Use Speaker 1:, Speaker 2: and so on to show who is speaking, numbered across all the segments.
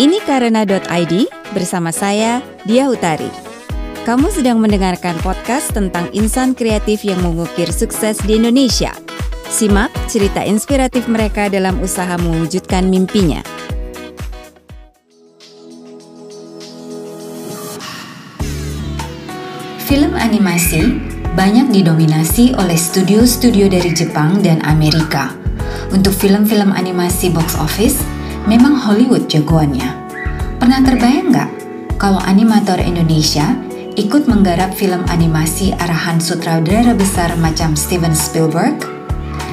Speaker 1: Ini karena.id bersama saya, Dia Utari. Kamu sedang mendengarkan podcast tentang insan kreatif yang mengukir sukses di Indonesia. Simak cerita inspiratif mereka dalam usaha mewujudkan mimpinya. Film animasi banyak didominasi oleh studio-studio dari Jepang dan Amerika. Untuk film-film animasi box office, memang Hollywood jagoannya. Pernah terbayang nggak kalau animator Indonesia ikut menggarap film animasi arahan sutradara besar macam Steven Spielberg?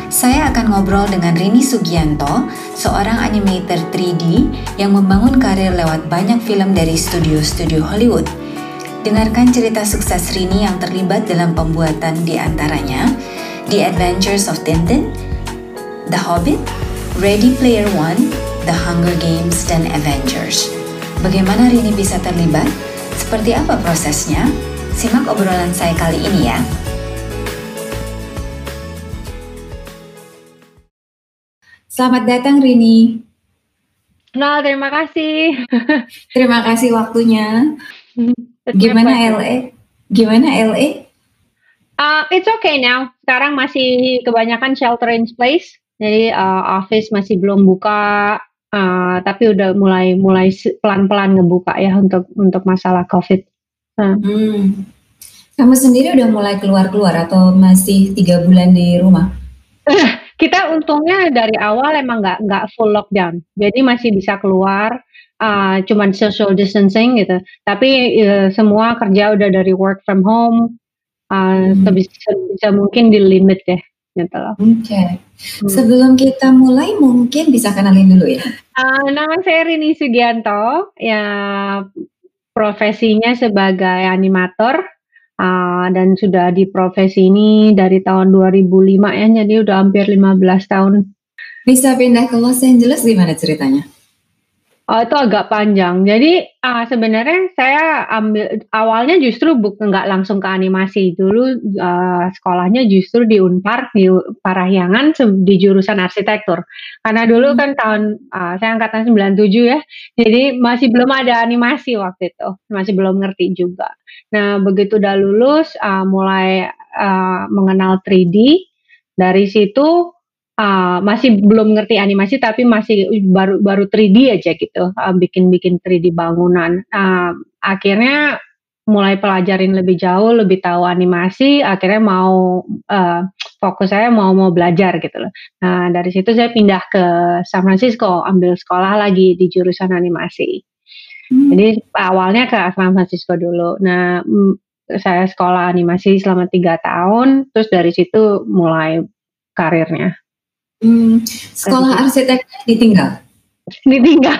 Speaker 1: Saya akan ngobrol dengan Rini Sugianto, seorang animator 3D yang membangun karir lewat banyak film dari studio-studio Hollywood. Dengarkan cerita sukses Rini yang terlibat dalam pembuatan di antaranya The Adventures of Tintin, The Hobbit, Ready Player One, The Hunger Games, dan Avengers. Bagaimana Rini bisa terlibat? Seperti apa prosesnya? Simak obrolan saya kali ini ya. Selamat datang Rini.
Speaker 2: Nah, terima kasih.
Speaker 1: terima kasih waktunya. Gimana LA? Gimana LA?
Speaker 2: Uh, it's okay now. Sekarang masih kebanyakan shelter in place. Jadi uh, office masih belum buka, uh, tapi udah mulai mulai pelan-pelan ngebuka ya untuk untuk masalah COVID.
Speaker 1: Uh. Hmm. Kamu sendiri udah mulai keluar-keluar atau masih tiga bulan di rumah?
Speaker 2: kita untungnya dari awal emang nggak nggak full lockdown, jadi masih bisa keluar, uh, cuman social distancing gitu. Tapi uh, semua kerja udah dari work from home, uh, hmm. sebisa, bisa mungkin di limit deh gitu loh.
Speaker 1: Oke. Okay. Hmm. Sebelum kita mulai mungkin bisa kenalin dulu ya.
Speaker 2: Uh, nama saya Rini Sugianto, ya profesinya sebagai animator uh, dan sudah di profesi ini dari tahun 2005 ya, jadi udah hampir 15 tahun.
Speaker 1: Bisa pindah ke Los Angeles gimana ceritanya?
Speaker 2: Oh, itu agak panjang. Jadi uh, sebenarnya saya ambil awalnya justru bukan nggak langsung ke animasi dulu uh, sekolahnya justru di Unpar di Parahyangan di jurusan arsitektur. Karena dulu hmm. kan tahun uh, saya angkatan 97 ya. Jadi masih belum ada animasi waktu itu. Masih belum ngerti juga. Nah, begitu udah lulus uh, mulai uh, mengenal 3D dari situ uh, masih belum ngerti animasi tapi masih baru baru 3D aja gitu uh, bikin-bikin 3D bangunan. Uh, akhirnya mulai pelajarin lebih jauh lebih tahu animasi akhirnya mau uh, fokus saya mau mau belajar gitu loh. Nah dari situ saya pindah ke San Francisco ambil sekolah lagi di jurusan animasi. Hmm. jadi awalnya ke San Francisco dulu. Nah saya sekolah animasi selama tiga tahun terus dari situ mulai karirnya
Speaker 1: Hmm, sekolah arsitek ditinggal?
Speaker 2: Ditinggal.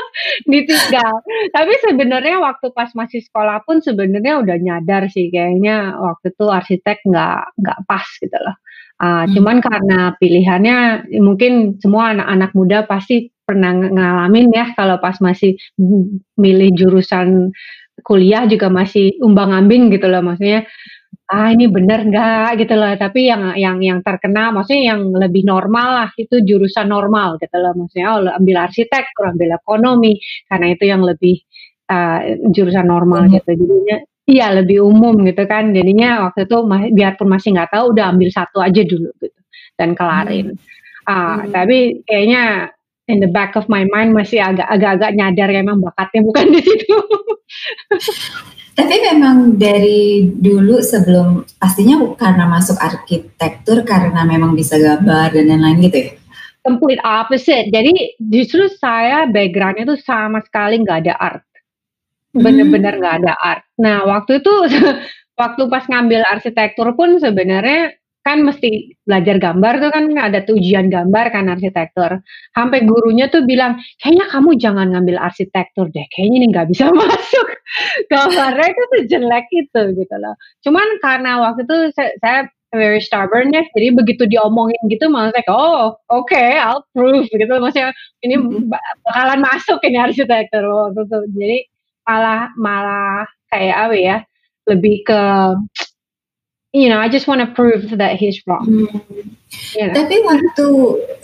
Speaker 2: ditinggal. Tapi sebenarnya waktu pas masih sekolah pun sebenarnya udah nyadar sih kayaknya waktu itu arsitek nggak nggak pas gitu loh. Uh, hmm. Cuman karena pilihannya mungkin semua anak-anak muda pasti pernah ngalamin ya kalau pas masih milih jurusan kuliah juga masih umbang ambing gitu loh maksudnya ah ini bener nggak? Gitu loh. Tapi yang yang yang terkena maksudnya yang lebih normal lah itu jurusan normal gitu loh. Maksudnya oh ambil arsitek ambil ekonomi. Karena itu yang lebih uh, jurusan normal hmm. gitu. Jadinya iya lebih umum gitu kan. Jadinya waktu itu biarpun masih nggak tahu udah ambil satu aja dulu gitu dan kelarin. Hmm. Uh, hmm. tapi kayaknya in the back of my mind masih agak agak-agak nyadar ya emang bakatnya bukan di situ
Speaker 1: Tapi memang dari dulu sebelum pastinya karena masuk arsitektur karena memang bisa gambar dan lain-lain gitu ya?
Speaker 2: Complete opposite. Jadi justru saya backgroundnya tuh sama sekali nggak ada art. Bener-bener nggak -bener ada art. Nah waktu itu waktu pas ngambil arsitektur pun sebenarnya kan mesti belajar gambar tuh kan ada tujuan gambar kan arsitektur. Sampai gurunya tuh bilang, kayaknya kamu jangan ngambil arsitektur deh, kayaknya ini nggak bisa masuk. Gambarnya itu tuh jelek itu gitu loh. Cuman karena waktu itu saya, saya very stubborn ya, jadi begitu diomongin gitu malah saya, oh oke, okay, I'll prove gitu. Maksudnya ini mm-hmm. bakalan masuk ini arsitektur waktu itu. Jadi malah malah kayak apa ya, lebih ke you know, I just want to prove that he's wrong. Hmm.
Speaker 1: You know? Tapi waktu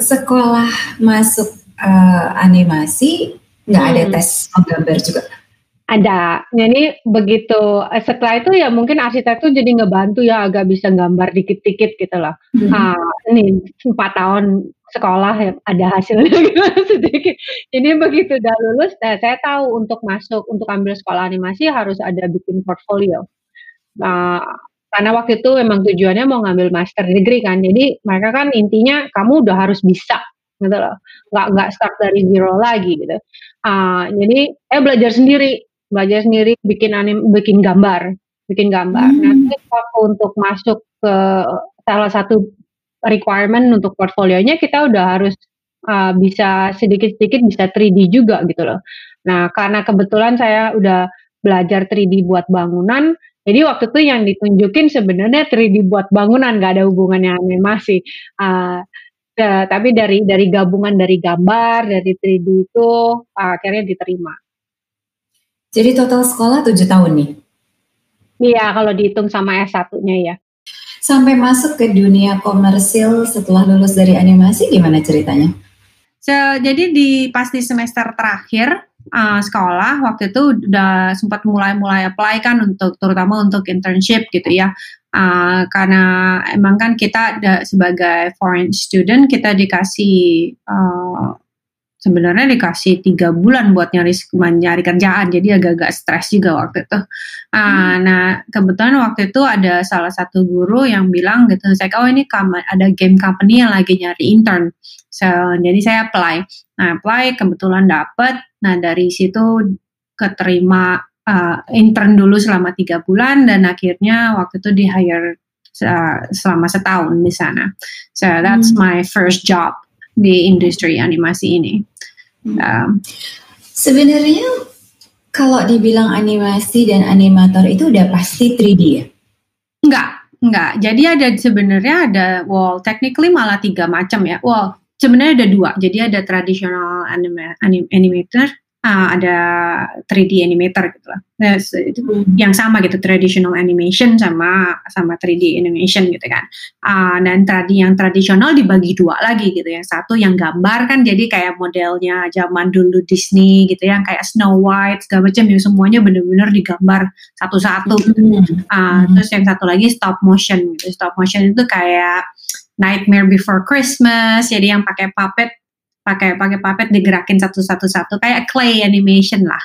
Speaker 1: sekolah masuk uh, animasi, Nggak hmm. ada tes gambar juga?
Speaker 3: Ada. Jadi begitu eh, setelah itu ya mungkin arsitek tuh jadi ngebantu ya agak bisa gambar dikit-dikit gitu loh. Hmm. Uh, ini empat tahun sekolah ya ada hasilnya gitu sedikit. Jadi begitu udah lulus, nah saya tahu untuk masuk untuk ambil sekolah animasi harus ada bikin portfolio. Nah, karena waktu itu memang tujuannya mau ngambil master degree kan. Jadi mereka kan intinya kamu udah harus bisa gitu loh. Nggak nggak start dari zero lagi gitu. Uh, jadi saya belajar sendiri belajar sendiri bikin anim bikin gambar bikin gambar hmm. nah waktu untuk masuk ke salah satu requirement untuk portfolionya kita udah harus uh, bisa sedikit-sedikit bisa 3D juga gitu loh nah karena kebetulan saya udah belajar 3D buat bangunan jadi waktu itu yang ditunjukin sebenarnya 3D buat bangunan gak ada hubungannya animasi uh, Ya, tapi dari dari gabungan dari gambar dari 3D itu uh, akhirnya diterima.
Speaker 1: Jadi total sekolah tujuh tahun nih?
Speaker 3: Iya, kalau dihitung sama S1-nya ya.
Speaker 1: Sampai masuk ke dunia komersil setelah lulus dari animasi gimana ceritanya?
Speaker 2: So, jadi di pasti semester terakhir uh, sekolah waktu itu udah sempat mulai-mulai apply kan untuk terutama untuk internship gitu ya. Uh, karena emang kan kita sebagai foreign student kita dikasih uh, sebenarnya dikasih tiga bulan buat nyari nyari kerjaan jadi agak-agak stres juga waktu itu. Uh, hmm. Nah kebetulan waktu itu ada salah satu guru yang bilang gitu saya oh ini ada game company yang lagi nyari intern. So, jadi saya apply. Nah apply kebetulan dapet. Nah dari situ keterima uh, intern dulu selama tiga bulan dan akhirnya waktu itu di hire uh, selama setahun di sana. So that's hmm. my first job di industri animasi ini.
Speaker 1: Um, Sebenarnya kalau dibilang animasi dan animator itu udah pasti 3D ya?
Speaker 2: Enggak, enggak. Jadi ada sebenarnya ada wall technically malah tiga macam ya. Wall sebenarnya ada dua. Jadi ada tradisional anima, anim, animator uh, ada 3D animator gitu lah. Nah, itu hmm. yang sama gitu traditional animation sama sama 3D animation gitu kan. Uh, dan tradi yang tradisional dibagi dua lagi gitu. Yang satu yang gambar kan jadi kayak modelnya zaman dulu Disney gitu ya, kayak Snow White segala macam yang semuanya benar-benar digambar satu-satu. Hmm. Uh, terus yang satu lagi stop motion gitu. Stop motion itu kayak Nightmare Before Christmas, jadi yang pakai puppet pakai pakai puppet digerakin satu-satu satu kayak clay animation lah.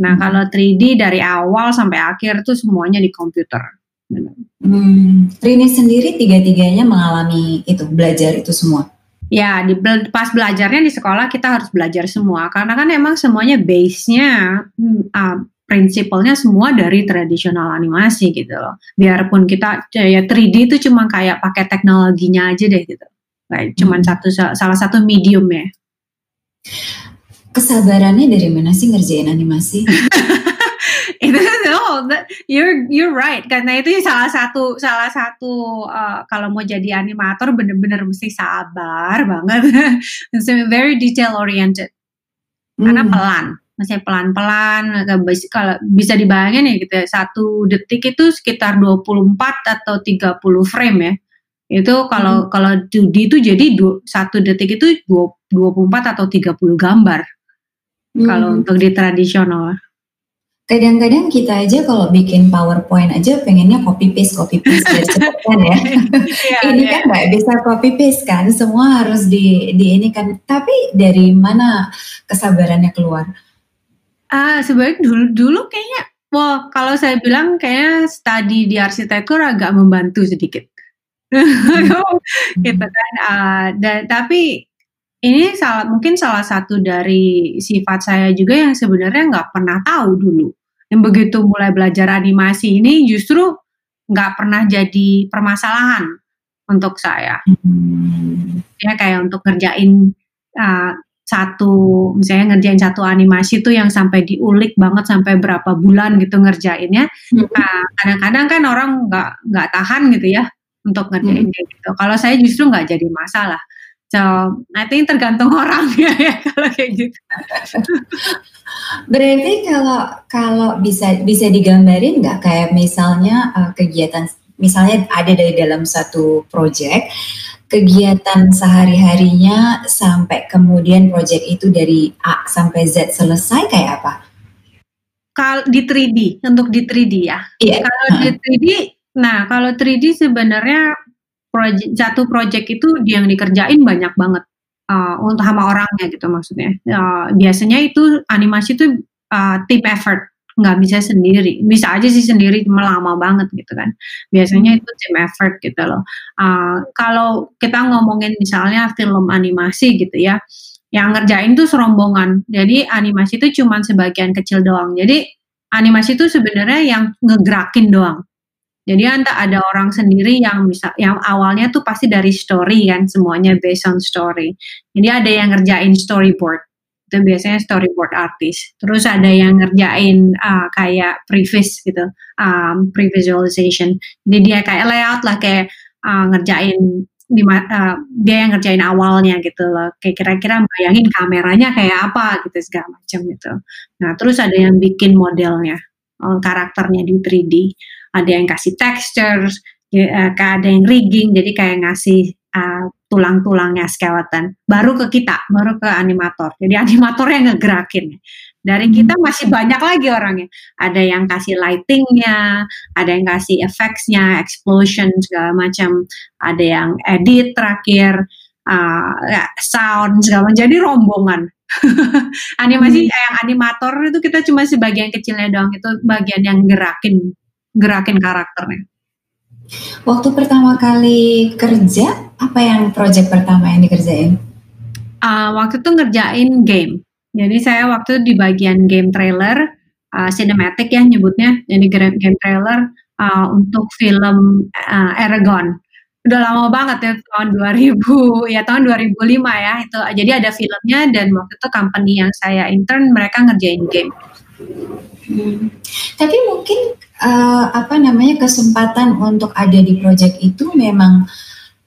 Speaker 2: Nah, hmm. kalau 3D dari awal sampai akhir tuh semuanya di komputer.
Speaker 1: Hmm. Rini sendiri tiga-tiganya mengalami itu belajar itu semua.
Speaker 2: Ya, di pas belajarnya di sekolah kita harus belajar semua karena kan emang semuanya base-nya uh, prinsipalnya semua dari tradisional animasi gitu loh. Biarpun kita ya 3D itu cuma kayak pakai teknologinya aja deh gitu. Kayak cuman hmm. satu salah satu medium ya.
Speaker 1: Kesabarannya dari mana sih ngerjain animasi?
Speaker 2: itu no, you're you're right karena itu salah satu salah satu uh, kalau mau jadi animator bener-bener mesti sabar banget, very detail oriented. Hmm. Karena pelan, masih pelan-pelan. Kalau bisa dibayangin ya gitu, ya, satu detik itu sekitar 24 atau 30 frame ya itu kalau hmm. kalau 2D itu jadi satu detik itu 24 atau 30 gambar. Hmm. Kalau untuk di tradisional.
Speaker 1: Kadang-kadang kita aja kalau bikin PowerPoint aja pengennya copy paste copy paste biar cepet kan ya. yeah, ini yeah. kan nggak bisa copy paste kan, semua harus di di ini kan. Tapi dari mana kesabarannya keluar?
Speaker 2: Ah, uh, sebenarnya dulu dulu kayaknya, wah kalau saya bilang kayaknya studi di arsitektur agak membantu sedikit gitu kan uh, dan tapi ini salah mungkin salah satu dari sifat saya juga yang sebenarnya nggak pernah tahu dulu yang begitu mulai belajar animasi ini justru nggak pernah jadi permasalahan untuk saya hmm. ya kayak untuk ngerjain uh, satu misalnya ngerjain satu animasi tuh yang sampai diulik banget sampai berapa bulan gitu ngerjainnya hmm. nah, kadang-kadang kan orang nggak nggak tahan gitu ya untuk ngerjain hmm. gitu. Kalau saya justru nggak jadi masalah. So, I think tergantung orangnya ya kalau kayak gitu.
Speaker 1: Berarti kalau kalau bisa bisa digambarin nggak kayak misalnya uh, kegiatan misalnya ada dari dalam satu project kegiatan sehari-harinya sampai kemudian project itu dari A sampai Z selesai kayak apa?
Speaker 2: Kalau di 3D, untuk di 3D ya.
Speaker 1: Iya.
Speaker 2: Kalau di 3D, nah kalau 3D sebenarnya project, satu project itu yang dikerjain banyak banget uh, untuk sama orangnya gitu maksudnya. Uh, biasanya itu animasi itu uh, team effort nggak bisa sendiri. Bisa aja sih sendiri cuma lama banget gitu kan. Biasanya itu team effort gitu loh. Uh, kalau kita ngomongin misalnya film animasi gitu ya yang ngerjain tuh serombongan. Jadi animasi itu cuma sebagian kecil doang. Jadi animasi itu sebenarnya yang ngegerakin doang jadi anda ada orang sendiri yang bisa yang awalnya tuh pasti dari story kan semuanya based on story jadi ada yang ngerjain storyboard itu biasanya storyboard artist. Terus ada yang ngerjain uh, kayak previs gitu, um, pre-visualization. Jadi dia kayak layout lah kayak uh, ngerjain di uh, dia yang ngerjain awalnya gitu loh. Kayak kira-kira bayangin kameranya kayak apa gitu segala macam gitu. Nah, terus ada yang bikin modelnya, uh, karakternya di 3D. Ada yang kasih textures, ya, uh, ada yang rigging, jadi kayak ngasih uh, tulang-tulangnya skeleton. Baru ke kita baru ke animator. Jadi animator yang ngegerakin. Dari hmm. kita masih banyak lagi orangnya. Ada yang kasih lightingnya ada yang kasih effectsnya explosion segala macam. Ada yang edit terakhir uh, sound segala macam. Jadi rombongan. Animasi hmm. yang animator itu kita cuma sebagian kecilnya doang. Itu bagian yang gerakin gerakin karakternya
Speaker 1: Waktu pertama kali kerja, apa yang project pertama yang dikerjain?
Speaker 2: Uh, waktu itu ngerjain game. Jadi saya waktu di bagian game trailer, uh, cinematic ya nyebutnya, jadi game trailer uh, untuk film uh, Aragon. Udah lama banget ya tahun 2000 ya tahun 2005 ya itu. Jadi ada filmnya dan waktu itu company yang saya intern mereka ngerjain game.
Speaker 1: Hmm. Tapi mungkin uh, apa namanya kesempatan untuk ada di project itu memang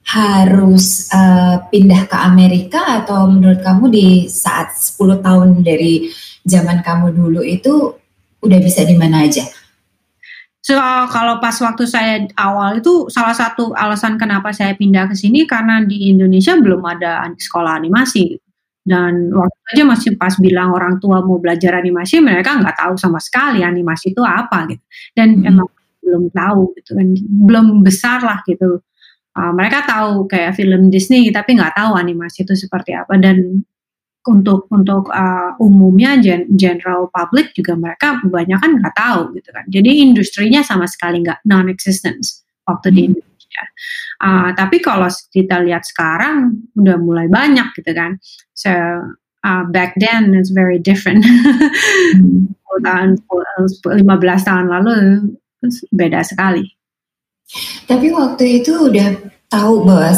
Speaker 1: harus uh, pindah ke Amerika atau menurut kamu di saat 10 tahun dari zaman kamu dulu itu udah bisa di mana aja?
Speaker 2: So, kalau pas waktu saya awal itu salah satu alasan kenapa saya pindah ke sini karena di Indonesia belum ada sekolah animasi dan waktu aja masih pas bilang orang tua mau belajar animasi mereka nggak tahu sama sekali animasi itu apa gitu. Dan hmm. emang belum tahu gitu. Kan belum besar lah gitu. Uh, mereka tahu kayak film Disney tapi nggak tahu animasi itu seperti apa. Dan untuk untuk uh, umumnya gen, general public juga mereka kebanyakan nggak tahu gitu kan. Jadi industrinya sama sekali nggak non existence waktu hmm. di Indonesia Uh, tapi kalau kita lihat sekarang udah mulai banyak gitu kan. So uh, back then it's very different. hmm. tahun 15 tahun lalu beda sekali.
Speaker 1: Tapi waktu itu udah tahu bahwa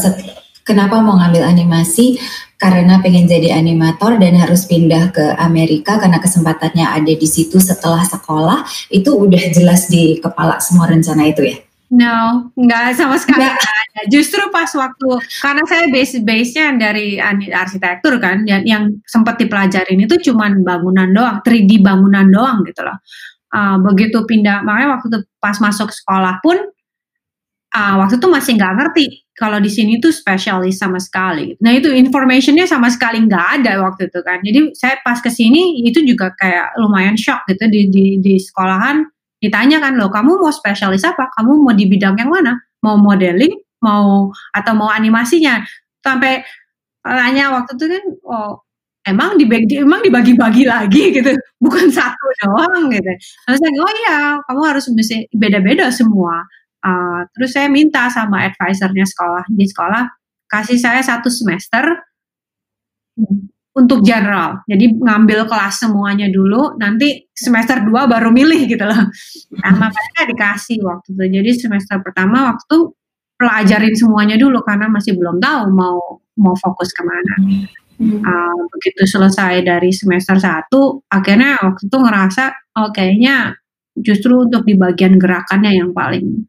Speaker 1: kenapa mau ngambil animasi karena pengen jadi animator dan harus pindah ke Amerika karena kesempatannya ada di situ setelah sekolah itu udah jelas di kepala semua rencana itu ya?
Speaker 2: No, nggak sama sekali. Nggak. Justru pas waktu karena saya base base-nya dari arsitektur kan, yang, yang sempat dipelajarin itu cuma bangunan doang, 3D bangunan doang gitu loh. Uh, begitu pindah, makanya waktu itu pas masuk sekolah pun uh, waktu itu masih nggak ngerti kalau di sini tuh spesialis sama sekali. Nah itu informationnya sama sekali nggak ada waktu itu kan. Jadi saya pas ke sini itu juga kayak lumayan shock gitu di di, di sekolahan ditanya kan loh kamu mau spesialis apa? Kamu mau di bidang yang mana? Mau modeling? Mau atau mau animasinya? Sampai tanya waktu itu kan oh emang dibagi emang dibagi-bagi lagi? Gitu. Bukan satu doang gitu. Terus saya oh iya kamu harus mesti beda-beda semua. Uh, terus saya minta sama advisernya sekolah di sekolah kasih saya satu semester untuk general. Jadi ngambil kelas semuanya dulu, nanti semester 2 baru milih gitu loh. Nah, makanya dikasih waktu itu. Jadi semester pertama waktu pelajarin semuanya dulu karena masih belum tahu mau mau fokus ke mana. Hmm. Uh, begitu selesai dari semester 1, akhirnya waktu itu ngerasa oh kayaknya justru untuk di bagian gerakannya yang paling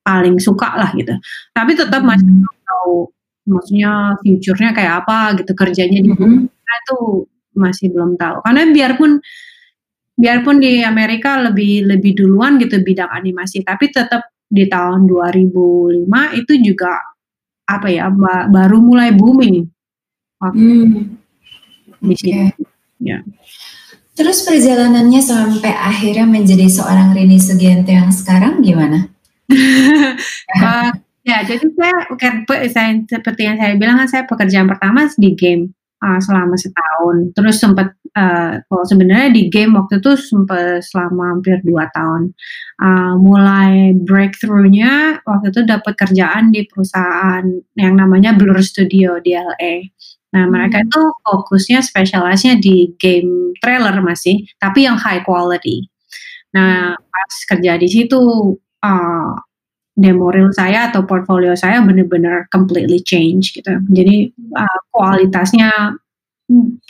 Speaker 2: paling suka lah gitu. Tapi tetap masih hmm. tahu maksudnya future-nya kayak apa gitu kerjanya di -hmm itu masih belum tahu. Karena biarpun biarpun di Amerika lebih lebih duluan gitu bidang animasi, tapi tetap di tahun 2005 itu juga apa ya baru mulai booming hmm.
Speaker 1: di sini. Ya. Terus perjalanannya sampai akhirnya menjadi seorang Rini Sugianto yang sekarang gimana?
Speaker 2: uh, ya, jadi saya, saya seperti yang saya bilang kan saya pekerjaan pertama di game uh, selama setahun. Terus sempat uh, oh, sebenarnya di game waktu itu sempat selama hampir dua tahun. Uh, mulai breakthroughnya waktu itu dapat kerjaan di perusahaan yang namanya Blur Studio di LA. Nah, hmm. mereka itu fokusnya spesialisnya di game trailer masih, tapi yang high quality. Nah, pas kerja di situ uh, demo reel saya atau portfolio saya benar-benar completely change gitu. Jadi uh, kualitasnya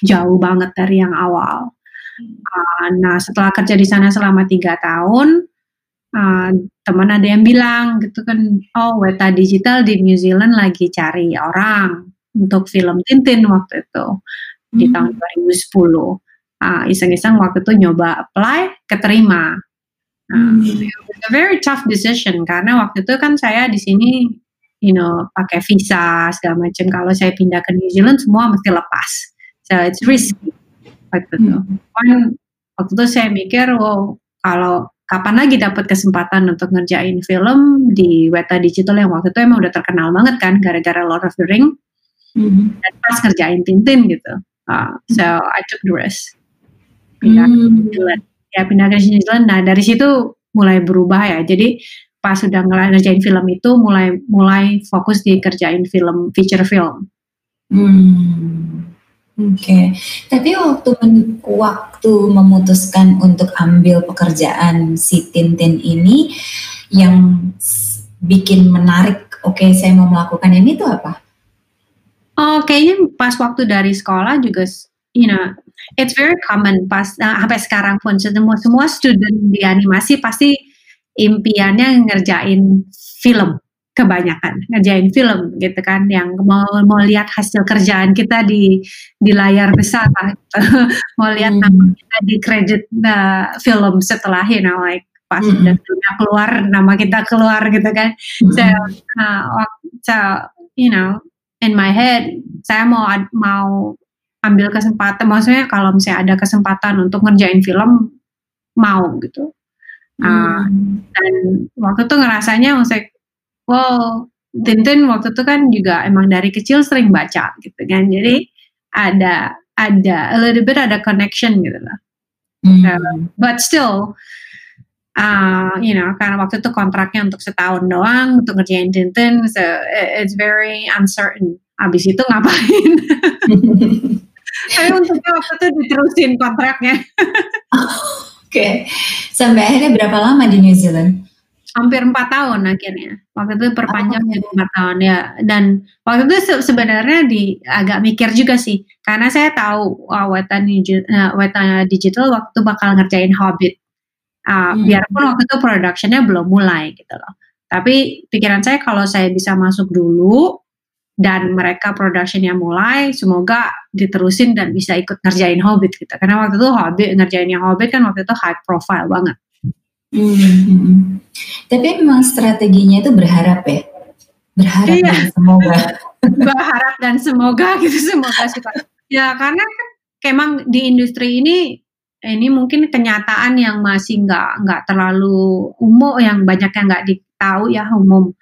Speaker 2: jauh banget dari yang awal. Uh, nah setelah kerja di sana selama tiga tahun, uh, teman ada yang bilang gitu kan, oh Weta Digital di New Zealand lagi cari orang untuk film Tintin waktu itu di hmm. tahun 2010. Uh, iseng-iseng waktu itu nyoba apply, keterima. Uh, a very tough decision karena waktu itu kan saya di sini, you know, pakai visa segala macam. Kalau saya pindah ke New Zealand semua mesti lepas. So it's risky waktu itu. Hmm. waktu itu saya mikir, wow, kalau kapan lagi dapat kesempatan untuk ngerjain film di Weta Digital yang waktu itu emang udah terkenal banget kan gara-gara Lord of the Ring. Hmm. Dan pas ngerjain Tintin gitu. Uh, so I took the risk. Pindah hmm. ke ya pindah ke New Zealand. Nah dari situ mulai berubah ya. Jadi pas sudah ngerjain film itu mulai mulai fokus di kerjain film feature film.
Speaker 1: Hmm. Oke, okay. tapi waktu men, waktu memutuskan untuk ambil pekerjaan si Tintin ini yang bikin menarik, oke okay, saya mau melakukan ini tuh apa?
Speaker 2: Oh, kayaknya pas waktu dari sekolah juga, you know, it's very common pas uh, sampai sekarang pun semua semua student di animasi pasti impiannya ngerjain film kebanyakan ngerjain film gitu kan yang mau mau lihat hasil kerjaan kita di di layar besar lah gitu. mau lihat hmm. nama kita di kredit uh, film setelah you know like pas hmm. udah keluar nama kita keluar gitu kan hmm. so, uh, so you know in my head saya mau mau ambil kesempatan maksudnya kalau misalnya ada kesempatan untuk ngerjain film mau gitu. Uh, hmm. dan waktu itu ngerasanya maksudnya wow Tintin waktu itu kan juga emang dari kecil sering baca gitu kan. Jadi ada ada a little bit ada connection gitu lah. Hmm. uh, but still uh, you know karena waktu itu kontraknya untuk setahun doang untuk ngerjain Tintin so it's very uncertain. Abis itu ngapain Tapi untungnya waktu itu diterusin kontraknya.
Speaker 1: Oke, okay. sampai akhirnya berapa lama di New Zealand?
Speaker 2: Hampir empat tahun akhirnya. Waktu itu perpanjang oh, jadi empat tahun ya. Dan waktu itu se sebenarnya di agak mikir juga sih, karena saya tahu uh, Weta, uh, Weta Digital waktu bakal ngerjain Hobbit. Uh, hmm. Biarpun waktu itu productionnya belum mulai gitu loh. Tapi pikiran saya kalau saya bisa masuk dulu, dan mereka productionnya mulai semoga diterusin dan bisa ikut ngerjain Hobbit gitu karena waktu itu Hobbit ngerjain yang Hobbit kan waktu itu high profile banget.
Speaker 1: Hmm. Tapi memang strateginya itu berharap ya, berharap iya. dan semoga.
Speaker 2: berharap dan semoga gitu semoga suka. Ya karena kan emang di industri ini ini mungkin kenyataan yang masih nggak nggak terlalu umum yang banyak yang nggak ditahu ya umum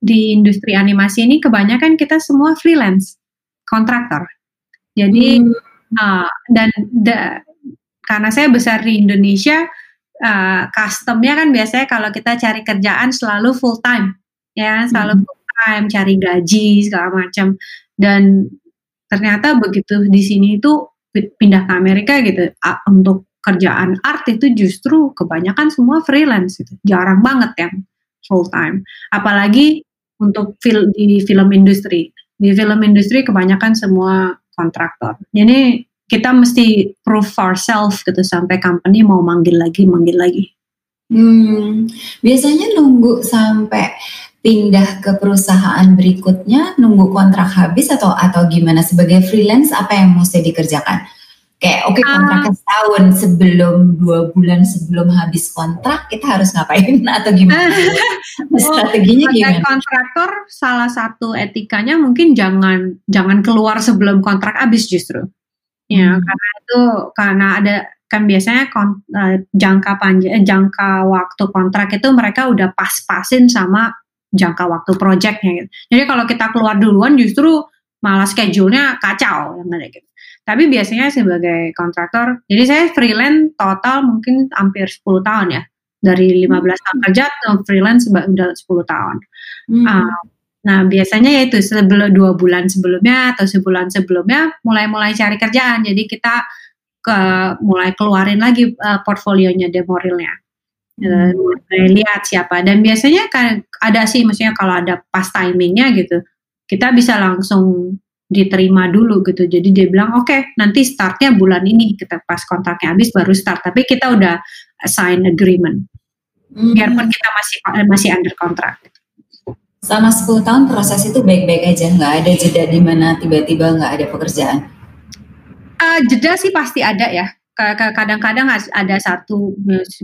Speaker 2: di industri animasi ini kebanyakan kita semua freelance, kontraktor. Jadi hmm. uh, dan da, karena saya besar di Indonesia, uh, customnya kan biasanya kalau kita cari kerjaan selalu full time, ya selalu hmm. full time, cari gaji segala macam. Dan ternyata begitu di sini itu pindah ke Amerika gitu uh, untuk kerjaan art itu justru kebanyakan semua freelance gitu, jarang banget yang full time. Apalagi untuk film di film industri. Di film industri kebanyakan semua kontraktor. Jadi kita mesti prove ourselves gitu sampai company mau manggil lagi, manggil lagi.
Speaker 1: Hmm, biasanya nunggu sampai pindah ke perusahaan berikutnya, nunggu kontrak habis atau atau gimana sebagai freelance apa yang mesti dikerjakan? Kayak oke okay, kontraknya uh, setahun sebelum dua bulan sebelum habis kontrak kita harus ngapain atau gimana?
Speaker 2: Oh, Strateginya gimana? Kontraktor salah satu etikanya mungkin jangan jangan keluar sebelum kontrak habis justru. Ya hmm. karena itu karena ada kan biasanya kon, uh, jangka panjang eh, jangka waktu kontrak itu mereka udah pas-pasin sama jangka waktu proyeknya gitu. Jadi kalau kita keluar duluan justru malah schedule-nya kacau yang gitu. Tapi biasanya sebagai kontraktor, jadi saya freelance total mungkin hampir 10 tahun ya. Dari 15 tahun kerja ke freelance udah 10 tahun. Hmm. Uh, nah biasanya ya itu sebelum dua bulan sebelumnya atau sebulan sebelumnya mulai-mulai cari kerjaan. Jadi kita ke mulai keluarin lagi uh, portfolionya demorilnya. Hmm. Uh, lihat siapa dan biasanya kan ada sih maksudnya kalau ada pas timingnya gitu kita bisa langsung diterima dulu gitu. Jadi dia bilang oke okay, nanti startnya bulan ini kita pas kontraknya habis baru start. Tapi kita udah sign agreement. Hmm. Biarpun kita masih masih under kontrak.
Speaker 1: Sama 10 tahun proses itu baik-baik aja, nggak ada jeda di mana tiba-tiba nggak ada pekerjaan.
Speaker 2: Uh, jeda sih pasti ada ya. Kadang-kadang ada satu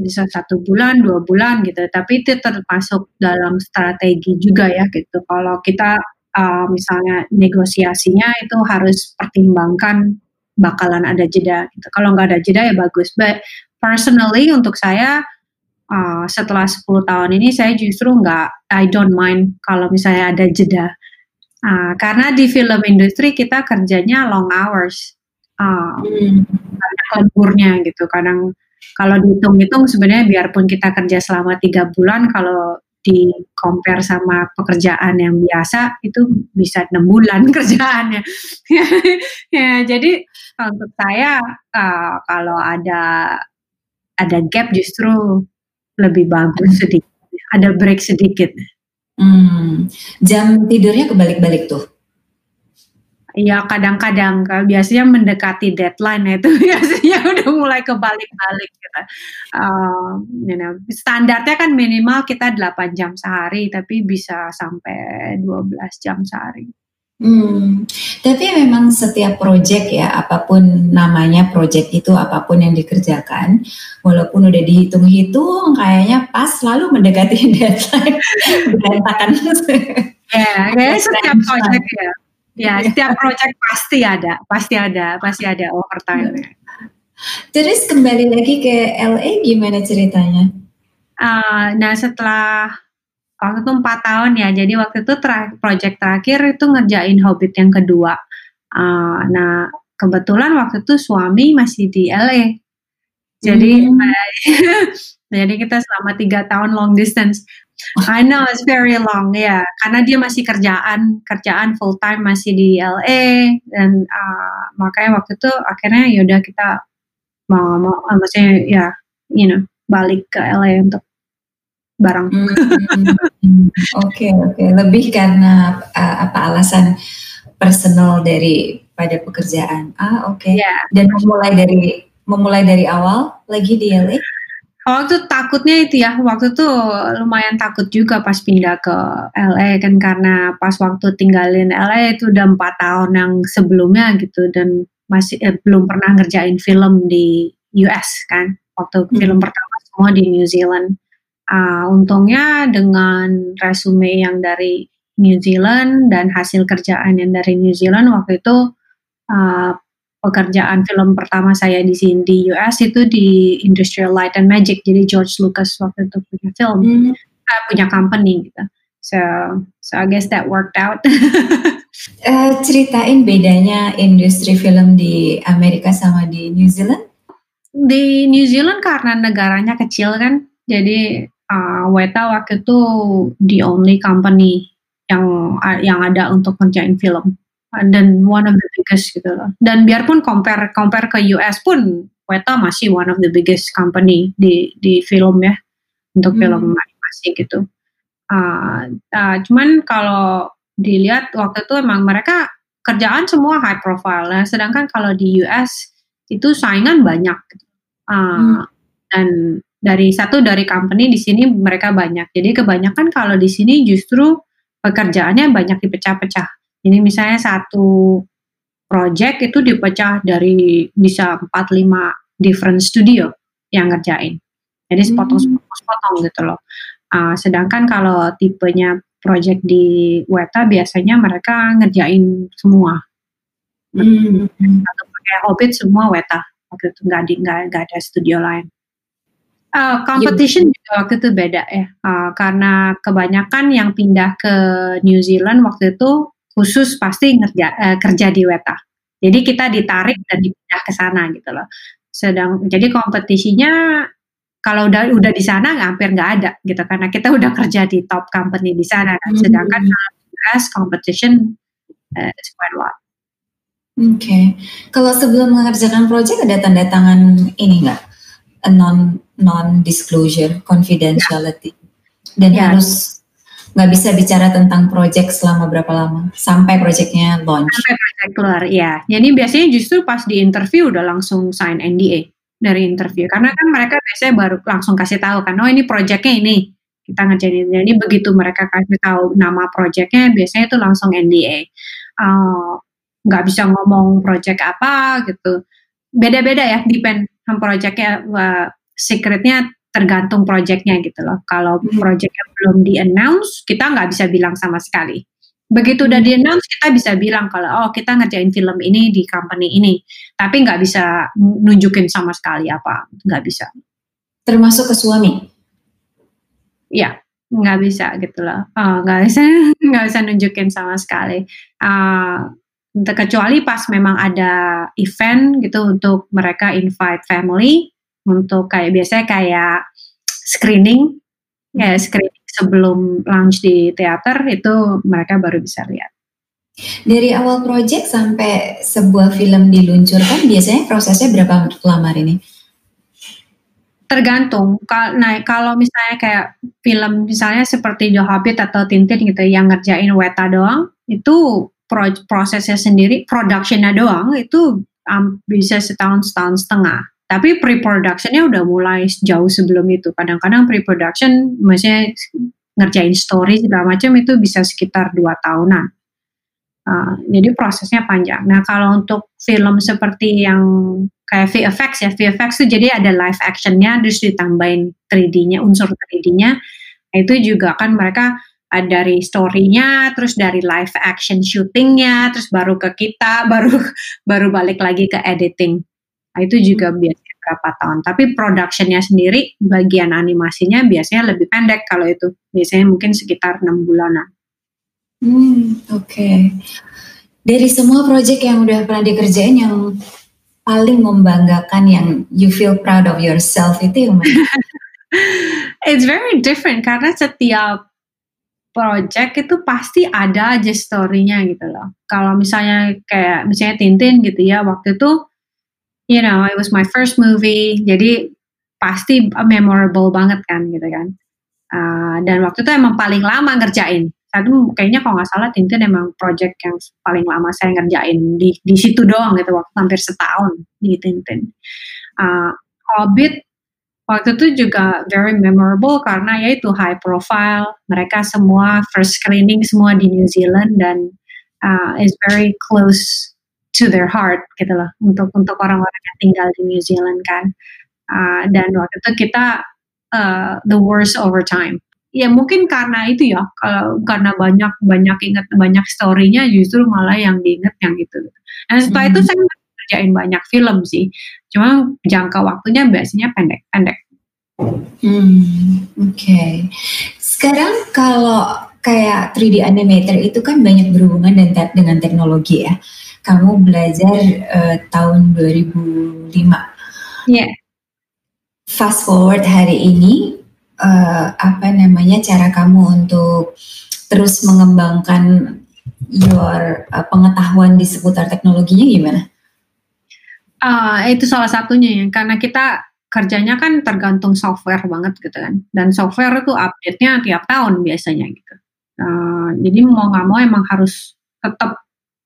Speaker 2: bisa satu bulan, dua bulan gitu. Tapi itu termasuk dalam strategi juga ya gitu. Kalau kita uh, misalnya negosiasinya itu harus pertimbangkan bakalan ada jeda gitu. Kalau nggak ada jeda ya bagus. But personally untuk saya uh, setelah 10 tahun ini saya justru nggak I don't mind kalau misalnya ada jeda. Uh, karena di film industri kita kerjanya long hours. Uh, hmm. Banyak lemburnya gitu. Kadang kalau dihitung-hitung sebenarnya biarpun kita kerja selama tiga bulan, kalau di compare sama pekerjaan yang biasa itu bisa enam bulan kerjaannya. ya, jadi untuk saya uh, kalau ada ada gap justru lebih bagus sedikit, ada break sedikit.
Speaker 1: Hmm, jam tidurnya kebalik-balik tuh.
Speaker 2: Ya kadang-kadang biasanya mendekati deadline itu biasanya udah mulai kebalik-balik gitu. Uh, you know, standarnya kan minimal kita 8 jam sehari tapi bisa sampai 12 jam sehari.
Speaker 1: Hmm, tapi memang setiap proyek ya, apa pun namanya proyek itu, apa pun yang dikerjakan, walaupun udah dihitung-hitung, kayaknya pas selalu mendekati deadline berantakan.
Speaker 2: ya, kayak setiap proyek ya. Ya, setiap project pasti ada, pasti ada, pasti ada overtime.
Speaker 1: Terus kembali lagi ke LA gimana ceritanya?
Speaker 2: Uh, nah setelah waktu itu empat tahun ya, jadi waktu itu ter project terakhir itu ngerjain Hobbit yang kedua. Uh, nah kebetulan waktu itu suami masih di LA, jadi hmm. jadi kita selama tiga tahun long distance. I know it's very long ya, yeah. karena dia masih kerjaan kerjaan full time masih di LA dan uh, makanya waktu itu akhirnya yaudah kita mau mau uh, maksudnya ya yeah, you know balik ke LA untuk barang.
Speaker 1: Hmm, hmm, hmm. Oke oke, okay, lebih karena uh, apa alasan personal dari pada pekerjaan. Ah oke. Okay. Yeah. Dan memulai dari memulai dari awal lagi di LA.
Speaker 2: Waktu takutnya itu ya, waktu itu lumayan takut juga pas pindah ke LA kan karena pas waktu tinggalin LA itu udah empat tahun yang sebelumnya gitu dan masih eh, belum pernah ngerjain film di US kan waktu hmm. film pertama semua di New Zealand. Uh, untungnya dengan resume yang dari New Zealand dan hasil kerjaan yang dari New Zealand waktu itu uh, pekerjaan film pertama saya di sini di US itu di Industrial Light and Magic. Jadi George Lucas waktu itu punya film. Mm. uh, punya company gitu. So so I guess that worked out.
Speaker 1: Uh, ceritain bedanya industri film di Amerika sama di New Zealand.
Speaker 2: Di New Zealand karena negaranya kecil kan. Jadi uh, Weta waktu itu the only company yang yang ada untuk kerjain film dan one of the biggest gitu loh. Dan biarpun compare compare ke US pun Weta masih one of the biggest company di di film ya untuk hmm. film animasi gitu. Uh, uh, cuman kalau dilihat waktu itu emang mereka kerjaan semua high profile ya. Sedangkan kalau di US itu saingan banyak. Uh, hmm. Dan dari satu dari company di sini mereka banyak. Jadi kebanyakan kalau di sini justru pekerjaannya banyak dipecah-pecah jadi misalnya satu project itu dipecah dari bisa 4-5 different studio yang ngerjain. Jadi sepotong-sepotong gitu loh. Uh, sedangkan kalau tipenya project di Weta biasanya mereka ngerjain semua. Hmm. Atau pakai Hobbit semua Weta waktu itu nggak di nggak nggak ada studio lain. Uh, competition juga waktu itu beda ya, uh, karena kebanyakan yang pindah ke New Zealand waktu itu khusus pasti ngerja, uh, kerja di Weta. Jadi kita ditarik dan dipindah ke sana gitu loh. Sedang jadi kompetisinya kalau udah udah di sana hampir nggak ada gitu karena kita udah kerja di top company di sana kan. Sedangkan hmm. kalau US competition uh, is quite a lot.
Speaker 1: Oke, okay. kalau sebelum mengerjakan project ada tanda tangan ini nggak non non disclosure confidentiality ya. dan ya. harus nggak bisa bicara tentang project selama berapa lama. Sampai projectnya launch.
Speaker 2: Sampai project keluar, ya. Jadi biasanya justru pas di interview udah langsung sign NDA dari interview. Karena kan mereka biasanya baru langsung kasih tahu kan oh ini proyeknya ini. Kita ngerjain jadi begitu mereka kasih tahu nama proyeknya biasanya itu langsung NDA uh, nggak uh, bisa ngomong proyek apa gitu. Beda-beda ya depend sama proyeknya uh, secretnya tergantung proyeknya gitu loh. Kalau hmm. proyeknya belum di announce kita nggak bisa bilang sama sekali. Begitu udah hmm. di announce kita bisa bilang kalau oh kita ngerjain film ini di company ini. Tapi nggak bisa nunjukin sama sekali apa nggak bisa.
Speaker 1: Termasuk ke suami?
Speaker 2: Ya nggak bisa gitu loh. Oh, nggak bisa nggak bisa nunjukin sama sekali. Uh, kecuali pas memang ada event gitu untuk mereka invite family untuk kayak biasanya kayak screening kayak screening sebelum launch di teater itu mereka baru bisa lihat.
Speaker 1: Dari awal project sampai sebuah film diluncurkan biasanya prosesnya berapa lama ini?
Speaker 2: Tergantung. Nah, kalau misalnya kayak film misalnya seperti The Hobbit atau Tintin gitu yang ngerjain Weta doang, itu prosesnya sendiri, productionnya doang itu um, bisa setahun setahun setengah. Tapi pre-productionnya udah mulai jauh sebelum itu. Kadang-kadang pre-production, maksudnya ngerjain story segala macam itu bisa sekitar dua tahunan. Uh, jadi prosesnya panjang. Nah kalau untuk film seperti yang kayak VFX ya, VFX itu jadi ada live actionnya, terus ditambahin 3D-nya, unsur 3D-nya. Nah, itu juga kan mereka dari story-nya, terus dari live action shooting-nya, terus baru ke kita, baru baru balik lagi ke editing. Nah, itu juga hmm. biasanya berapa tahun. Tapi productionnya sendiri, bagian animasinya biasanya lebih pendek kalau itu. Biasanya mungkin sekitar enam bulanan.
Speaker 1: Hmm, oke. Okay. Dari semua project yang udah pernah dikerjain yang paling membanggakan yang you feel proud of yourself itu yang mana?
Speaker 2: It's very different karena setiap project itu pasti ada aja story-nya gitu loh. Kalau misalnya kayak misalnya Tintin gitu ya, waktu itu you know, it was my first movie, jadi pasti memorable banget kan gitu kan. Uh, dan waktu itu emang paling lama ngerjain. Satu kayaknya kalau nggak salah Tintin emang project yang paling lama saya ngerjain di di situ doang gitu waktu hampir setahun di Tintin. Uh, Hobbit waktu itu juga very memorable karena ya itu high profile. Mereka semua first screening semua di New Zealand dan uh, is very close to their heart gitu loh untuk untuk orang-orang yang tinggal di New Zealand kan. Uh, dan waktu itu kita uh, the worst over time ya mungkin karena itu ya kalau karena banyak banyak ingat banyak storynya justru malah yang diingat yang itu. Dan setelah hmm. itu saya kerjain banyak film sih. Cuma jangka waktunya biasanya pendek-pendek
Speaker 1: hmm, oke. Okay. sekarang kalau kayak 3D animator itu kan banyak berhubungan dengan, dengan teknologi ya kamu belajar uh, tahun 2005. Iya.
Speaker 2: Yeah.
Speaker 1: Fast forward hari ini, uh, apa namanya cara kamu untuk terus mengembangkan your uh, pengetahuan di seputar teknologinya gimana?
Speaker 2: Uh, itu salah satunya ya, karena kita kerjanya kan tergantung software banget gitu kan, dan software itu update-nya tiap tahun biasanya gitu. Uh, jadi mau nggak mau emang harus tetap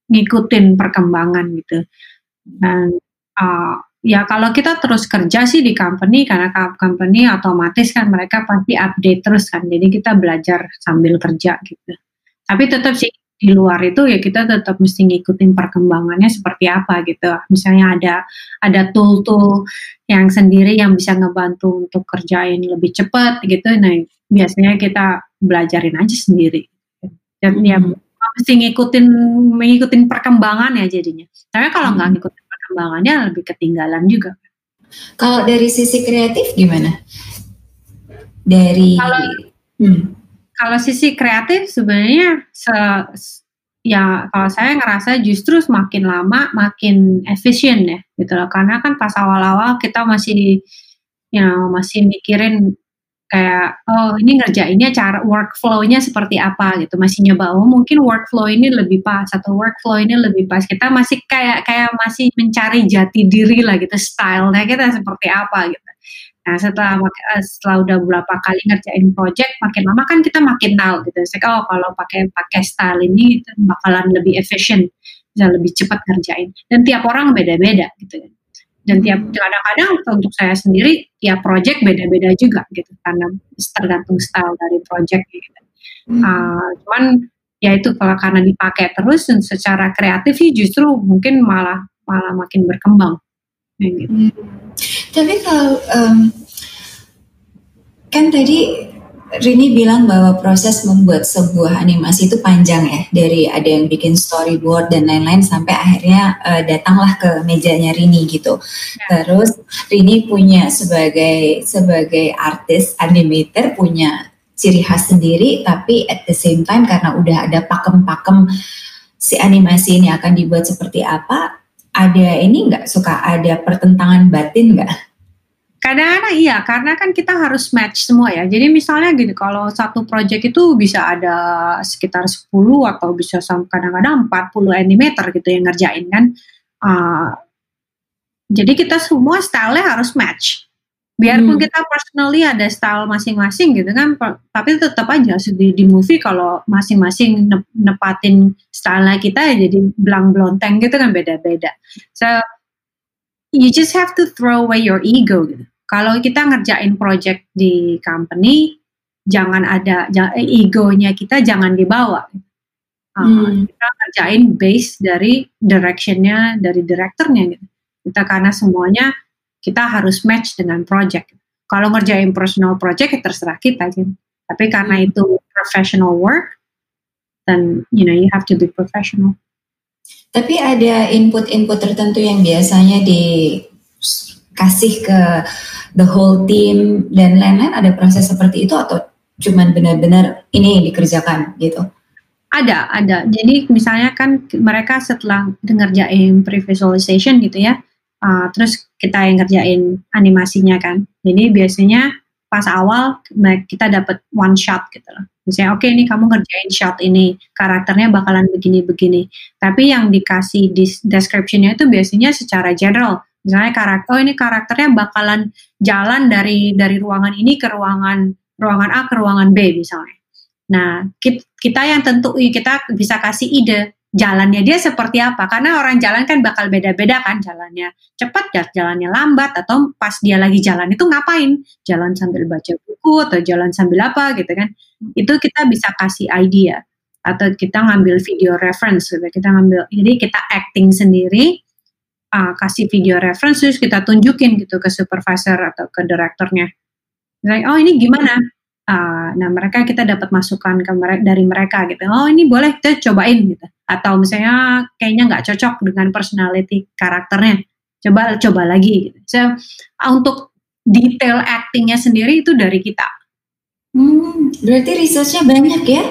Speaker 2: ngikutin perkembangan gitu. Dan uh, ya kalau kita terus kerja sih di company karena company otomatis kan mereka pasti update terus kan. Jadi kita belajar sambil kerja gitu. Tapi tetap sih di luar itu ya kita tetap mesti ngikutin perkembangannya seperti apa gitu. Misalnya ada ada tool-tool yang sendiri yang bisa ngebantu untuk kerjain lebih cepat gitu. Nah, biasanya kita belajarin aja sendiri. Dan ya hmm. ya mesti ngikutin mengikutin perkembangan ya jadinya. Tapi kalau nggak hmm. ngikutin perkembangannya lebih ketinggalan juga.
Speaker 1: Kalau dari sisi kreatif gimana? Dari
Speaker 2: kalau hmm kalau sisi kreatif sebenarnya se, ya kalau saya ngerasa justru semakin lama makin efisien ya gitu loh karena kan pas awal-awal kita masih ya masih mikirin kayak oh ini ngerjainnya cara workflow-nya seperti apa gitu masih nyoba oh mungkin workflow ini lebih pas atau workflow ini lebih pas kita masih kayak kayak masih mencari jati diri lah gitu stylenya kita seperti apa gitu Nah setelah eh, setelah udah beberapa kali ngerjain project, makin lama kan kita makin tahu gitu. Saya oh kalau pakai pakai style ini bakalan lebih efisien, bisa lebih cepat ngerjain. Dan tiap orang beda-beda gitu kan. Dan tiap kadang-kadang untuk saya sendiri tiap project beda-beda juga gitu karena tergantung style dari project gitu. Hmm. Uh, cuman ya itu kalau karena dipakai terus dan secara kreatif sih justru mungkin malah malah makin berkembang. Gitu. Hmm.
Speaker 1: Tapi kalau um, kan tadi Rini bilang bahwa proses membuat sebuah animasi itu panjang ya dari ada yang bikin storyboard dan lain-lain sampai akhirnya uh, datanglah ke mejanya Rini gitu. Ya. Terus Rini punya sebagai sebagai artis animator punya ciri khas sendiri tapi at the same time karena udah ada pakem-pakem si animasi ini akan dibuat seperti apa ada ini nggak suka ada pertentangan batin nggak?
Speaker 2: Kadang-kadang iya, karena kan kita harus match semua ya. Jadi misalnya gitu, kalau satu project itu bisa ada sekitar 10 atau bisa kadang-kadang 40 animator gitu yang ngerjain kan. Uh, jadi kita semua style-nya harus match biarpun hmm. kita personally ada style masing-masing gitu kan tapi tetap aja di, di movie kalau masing-masing nepatin style kita ya jadi belang blonteng gitu kan beda-beda so you just have to throw away your ego gitu kalau kita ngerjain project di company jangan ada eh, egonya kita jangan dibawa uh, hmm. kita ngerjain base dari directionnya dari direkturnya gitu kita karena semuanya kita harus match dengan project. Kalau ngerjain personal project ya terserah kita gitu. Tapi karena hmm. itu professional work, then you know you have to be professional.
Speaker 1: Tapi ada input-input tertentu yang biasanya dikasih ke the whole team dan lain-lain ada proses seperti itu atau cuman benar-benar ini dikerjakan gitu?
Speaker 2: Ada, ada. Jadi misalnya kan mereka setelah ngerjain pre-visualization gitu ya, uh, terus kita yang ngerjain animasinya kan. Jadi biasanya pas awal kita dapat one shot gitu loh. Misalnya oke okay, ini kamu ngerjain shot ini, karakternya bakalan begini-begini. Tapi yang dikasih di descriptionnya itu biasanya secara general. Misalnya karakter, oh ini karakternya bakalan jalan dari dari ruangan ini ke ruangan ruangan A ke ruangan B misalnya. Nah, kita yang tentu kita bisa kasih ide jalannya dia seperti apa. Karena orang jalan kan bakal beda-beda kan jalannya. Cepat ya jalannya lambat atau pas dia lagi jalan itu ngapain? Jalan sambil baca buku atau jalan sambil apa gitu kan. Itu kita bisa kasih idea atau kita ngambil video reference gitu. Kita ngambil jadi kita acting sendiri uh, kasih video reference terus kita tunjukin gitu ke supervisor atau ke direkturnya. Like, oh ini gimana Uh, nah mereka kita dapat masukan ke mereka dari mereka gitu. Oh ini boleh kita cobain gitu. Atau misalnya kayaknya nggak cocok dengan personality karakternya. Coba coba lagi. Gitu. So, untuk detail actingnya sendiri itu dari kita.
Speaker 1: Hmm, berarti researchnya banyak ya?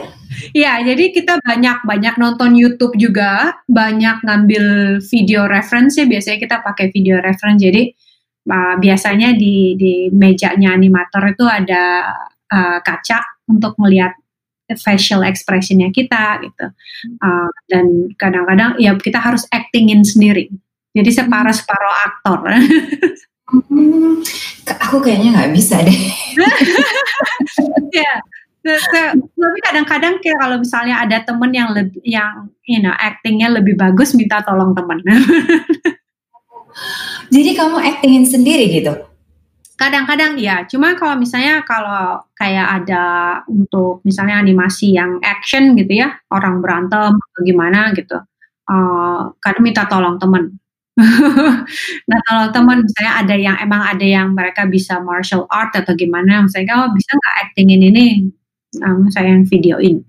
Speaker 2: Iya, jadi kita banyak-banyak nonton YouTube juga, banyak ngambil video reference ya. Biasanya kita pakai video reference. Jadi uh, biasanya di di mejanya animator itu ada uh, kaca untuk melihat facial expressionnya kita gitu. Uh, dan kadang-kadang ya kita harus actingin sendiri. Jadi separuh separuh aktor.
Speaker 1: Hmm, aku kayaknya nggak bisa deh.
Speaker 2: Ya tapi kadang-kadang kayak kalau misalnya ada temen yang lebih yang you know actingnya lebih bagus minta tolong temen.
Speaker 1: Jadi kamu actingin sendiri gitu
Speaker 2: Kadang-kadang ya, cuma kalau misalnya kalau kayak ada untuk misalnya animasi yang action gitu ya, orang berantem atau gimana gitu, uh, kadang minta tolong temen. nah tolong teman misalnya ada yang emang ada yang mereka bisa martial art atau gimana, misalnya oh bisa nggak actingin ini, um, saya yang videoin.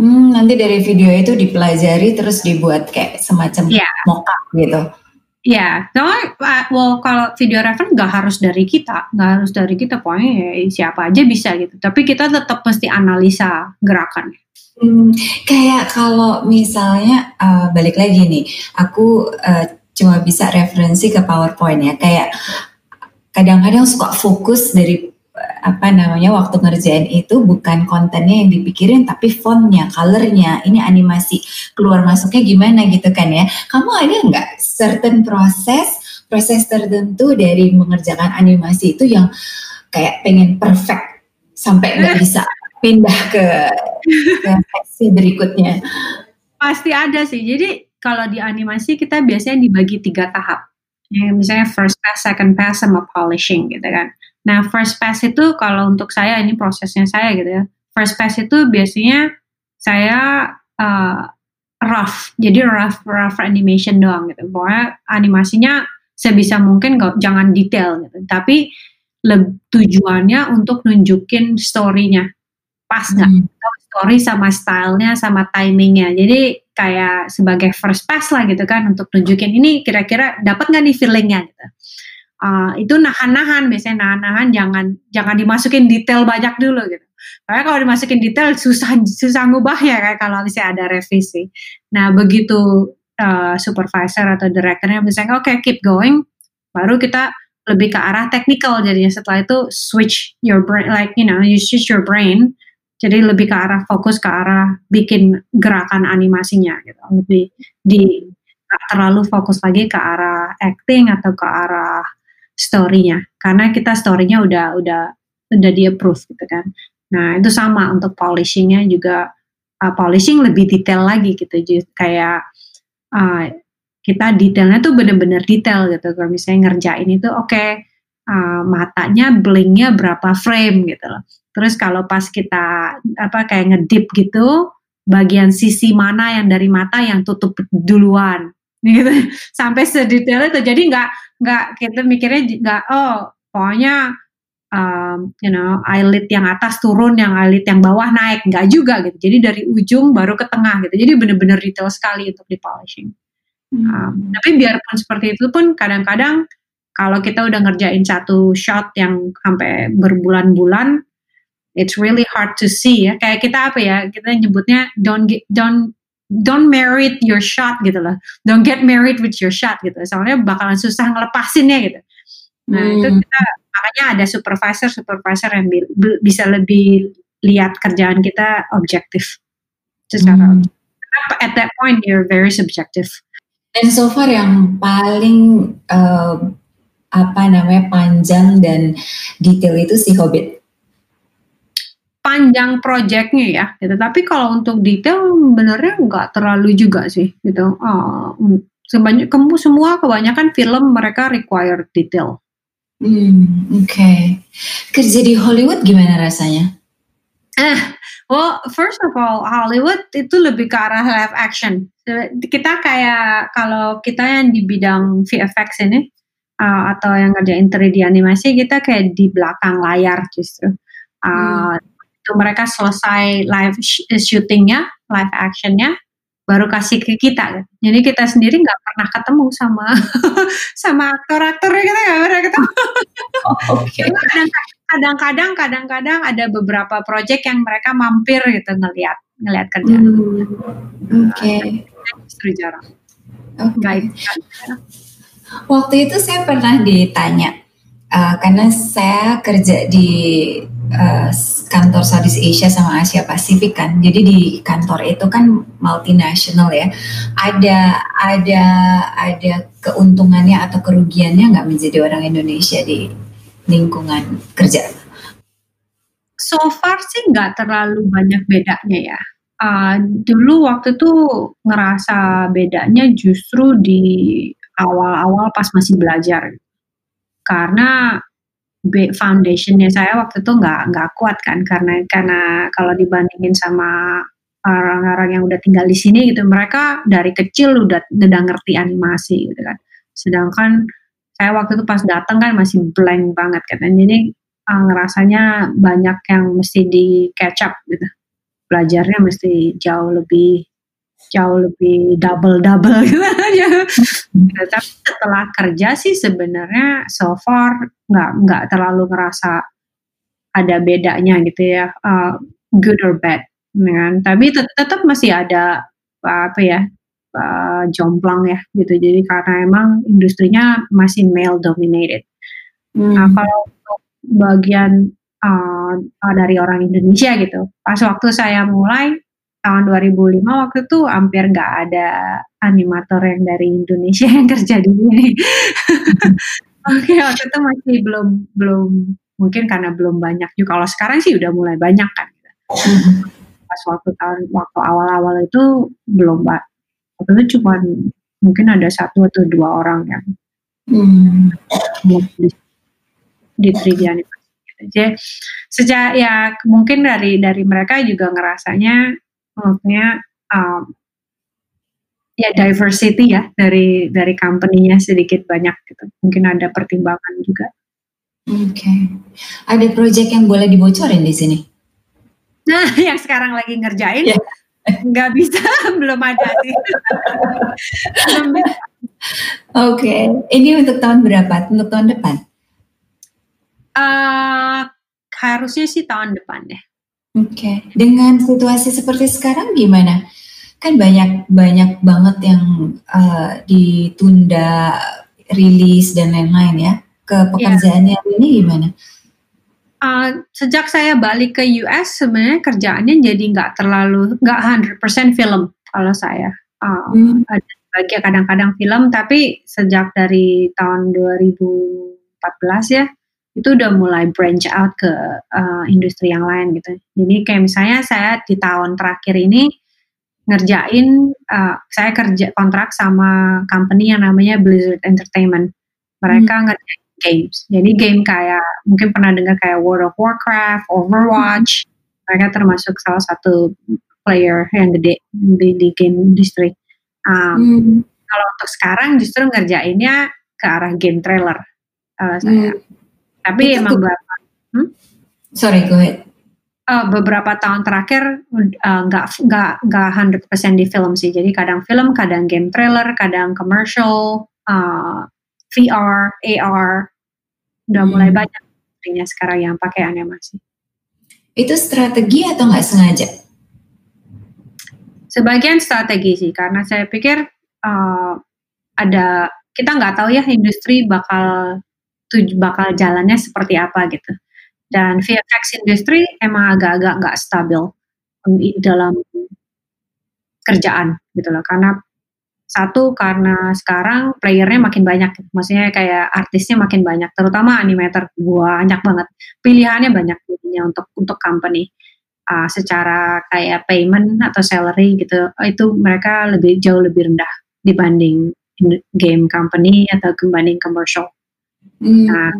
Speaker 1: Hmm, nanti dari video itu dipelajari terus dibuat kayak semacam yeah. mock gitu.
Speaker 2: Ya, so, uh, well kalau video reference nggak harus dari kita, nggak harus dari kita, pokoknya ya, siapa aja bisa gitu. Tapi kita tetap mesti analisa gerakan.
Speaker 1: Hmm, kayak kalau misalnya uh, balik lagi nih, aku uh, cuma bisa referensi ke PowerPoint ya. Kayak kadang-kadang suka fokus dari apa namanya waktu ngerjain itu bukan kontennya yang dipikirin tapi fontnya, colornya, ini animasi keluar masuknya gimana gitu kan ya. Kamu ada nggak certain proses proses tertentu dari mengerjakan animasi itu yang kayak pengen perfect sampai nggak bisa pindah ke, ke seksi berikutnya?
Speaker 2: Pasti ada sih. Jadi kalau di animasi kita biasanya dibagi tiga tahap. Ya, misalnya first pass, second pass, sama polishing gitu kan. Nah, first pass itu kalau untuk saya ini prosesnya saya gitu ya. First pass itu biasanya saya uh, rough, jadi rough rough animation doang gitu. Pokoknya animasinya sebisa mungkin gak, jangan detail gitu. Tapi le, tujuannya untuk nunjukin story-nya pas nggak hmm. story sama stylenya sama timingnya. Jadi kayak sebagai first pass lah gitu kan untuk nunjukin ini kira-kira dapat nggak nih feelingnya gitu uh, itu nahan-nahan biasanya nahan-nahan jangan jangan dimasukin detail banyak dulu gitu. Karena kalau dimasukin detail susah susah ngubahnya kayak kalau misalnya ada revisi. Nah begitu uh, supervisor atau direkturnya misalnya oke okay, keep going, baru kita lebih ke arah technical jadinya setelah itu switch your brain like you know you switch your brain jadi lebih ke arah fokus ke arah bikin gerakan animasinya gitu lebih di terlalu fokus lagi ke arah acting atau ke arah story-nya karena kita story-nya udah udah udah di approve gitu kan. Nah itu sama untuk polishingnya juga uh, polishing lebih detail lagi gitu kayak uh, kita detailnya tuh bener-bener detail gitu kalau misalnya ngerjain itu oke okay, uh, matanya blinknya berapa frame gitu loh. Terus kalau pas kita apa kayak ngedip gitu bagian sisi mana yang dari mata yang tutup duluan gitu. Sampai sedetail itu jadi nggak nggak kita mikirnya nggak oh pokoknya um, you know eyelid yang atas turun yang eyelid yang bawah naik. Nggak juga gitu. Jadi dari ujung baru ke tengah gitu. Jadi bener-bener detail sekali untuk di polishing hmm. um, tapi biarpun seperti itu pun kadang-kadang kalau kita udah ngerjain satu shot yang sampai berbulan-bulan it's really hard to see ya. Kayak kita apa ya? Kita nyebutnya don't get, don't don't marry your shot gitu loh. Don't get married with your shot gitu. Soalnya bakalan susah ngelepasinnya gitu. Nah, hmm. itu kita makanya ada supervisor supervisor yang bi bisa lebih lihat kerjaan kita objektif secara hmm. at that point you're very subjective.
Speaker 1: Dan so far yang paling uh, apa namanya panjang dan detail itu si Hobbit
Speaker 2: panjang proyeknya ya gitu. Tapi kalau untuk detail benernya nggak terlalu juga sih gitu. Uh, sebanyak kamu semua kebanyakan film mereka require detail.
Speaker 1: Hmm, oke. Okay. Kerja di Hollywood gimana rasanya?
Speaker 2: Eh, well, first of all, Hollywood itu lebih ke arah live action. Kita kayak kalau kita yang di bidang VFX ini uh, atau yang ngerjain 3D animasi, kita kayak di belakang layar justru. Uh, hmm itu mereka selesai live eh, shootingnya, live actionnya, baru kasih ke kita. Jadi kita sendiri nggak pernah ketemu sama sama aktor-aktornya kita nggak pernah ketemu. Oh, Oke. Okay. Kadang-kadang, kadang-kadang ada beberapa project yang mereka mampir gitu ngelihat ngelihat kerjaan. Hmm.
Speaker 1: Oke. Okay.
Speaker 2: Justru jarang.
Speaker 1: Okay. Waktu itu saya pernah ditanya uh, karena saya kerja di uh, kantor Southeast Asia sama Asia Pasifik kan. Jadi di kantor itu kan multinasional ya. Ada ada ada keuntungannya atau kerugiannya nggak menjadi orang Indonesia di lingkungan kerja?
Speaker 2: So far sih nggak terlalu banyak bedanya ya. Uh, dulu waktu itu ngerasa bedanya justru di awal-awal pas masih belajar. Karena foundationnya saya waktu itu nggak nggak kuat kan karena karena kalau dibandingin sama orang-orang yang udah tinggal di sini gitu mereka dari kecil udah udah ngerti animasi gitu kan. Sedangkan saya waktu itu pas datang kan masih blank banget kan jadi uh, ngerasanya banyak yang mesti di catch up gitu. Belajarnya mesti jauh lebih jauh lebih double double gitu aja. Tapi setelah kerja sih sebenarnya so far nggak nggak terlalu ngerasa ada bedanya gitu ya, uh, good or bad, ya kan. Tapi tet tetap masih ada apa ya uh, jomplang ya gitu. Jadi karena emang industrinya masih male dominated. Hmm. Nah kalau untuk bagian uh, dari orang Indonesia gitu, pas waktu saya mulai tahun 2005 waktu itu hampir nggak ada animator yang dari Indonesia yang kerja di sini. Oke, okay, waktu itu masih belum belum mungkin karena belum banyak juga. Kalau sekarang sih udah mulai banyak kan. Pas waktu tahun waktu awal-awal itu belum mbak. Waktu itu cuma mungkin ada satu atau dua orang yang hmm. di, di 3D animasi. Jadi sejak ya mungkin dari dari mereka juga ngerasanya maksudnya um, ya diversity ya dari dari company-nya sedikit banyak gitu. Mungkin ada pertimbangan juga.
Speaker 1: Oke. Okay. Ada project yang boleh dibocorin di sini?
Speaker 2: Nah, yang sekarang lagi ngerjain yeah. nggak bisa, belum ada sih.
Speaker 1: Oke. Okay. Ini untuk tahun berapa? Untuk tahun depan?
Speaker 2: Uh, harusnya sih tahun depan deh.
Speaker 1: Oke, okay. dengan situasi seperti sekarang gimana? Kan banyak banyak banget yang uh, ditunda rilis dan lain-lain ya. Ke iya. pekerjaannya yeah. ini gimana?
Speaker 2: Uh, sejak saya balik ke US sebenarnya kerjaannya jadi nggak terlalu nggak 100% film kalau saya. Uh, hmm. Ada bagian kadang-kadang film tapi sejak dari tahun 2014 ya itu udah mulai branch out ke uh, industri yang lain gitu. Jadi kayak misalnya saya di tahun terakhir ini ngerjain, uh, saya kerja kontrak sama company yang namanya Blizzard Entertainment. Mereka hmm. ngerjain games. Jadi game kayak mungkin pernah dengar kayak World of Warcraft, Overwatch. Hmm. Mereka termasuk salah satu player yang gede di, di game industry. Um, hmm. Kalau untuk sekarang justru ngerjainnya ke arah game trailer. Uh, saya. Hmm tapi itu emang beberapa. Hmm?
Speaker 1: Sorry, go ahead.
Speaker 2: Uh, beberapa tahun terakhir eh, nggak uh, nggak nggak 100% di film sih. Jadi kadang film, kadang game trailer, kadang commercial, uh, VR, AR, udah hmm. mulai banyak sekarang yang pakai animasi.
Speaker 1: Itu strategi atau nggak sengaja?
Speaker 2: Sebagian strategi sih, karena saya pikir uh, ada kita nggak tahu ya industri bakal bakal jalannya seperti apa gitu. Dan VFX industry emang agak-agak nggak stabil dalam kerjaan gitu loh. Karena satu karena sekarang playernya makin banyak, maksudnya kayak artisnya makin banyak, terutama animator banyak banget, pilihannya banyak jadinya untuk untuk company. Uh, secara kayak payment atau salary gitu, itu mereka lebih jauh lebih rendah dibanding game company atau dibanding commercial. Hmm. Nah,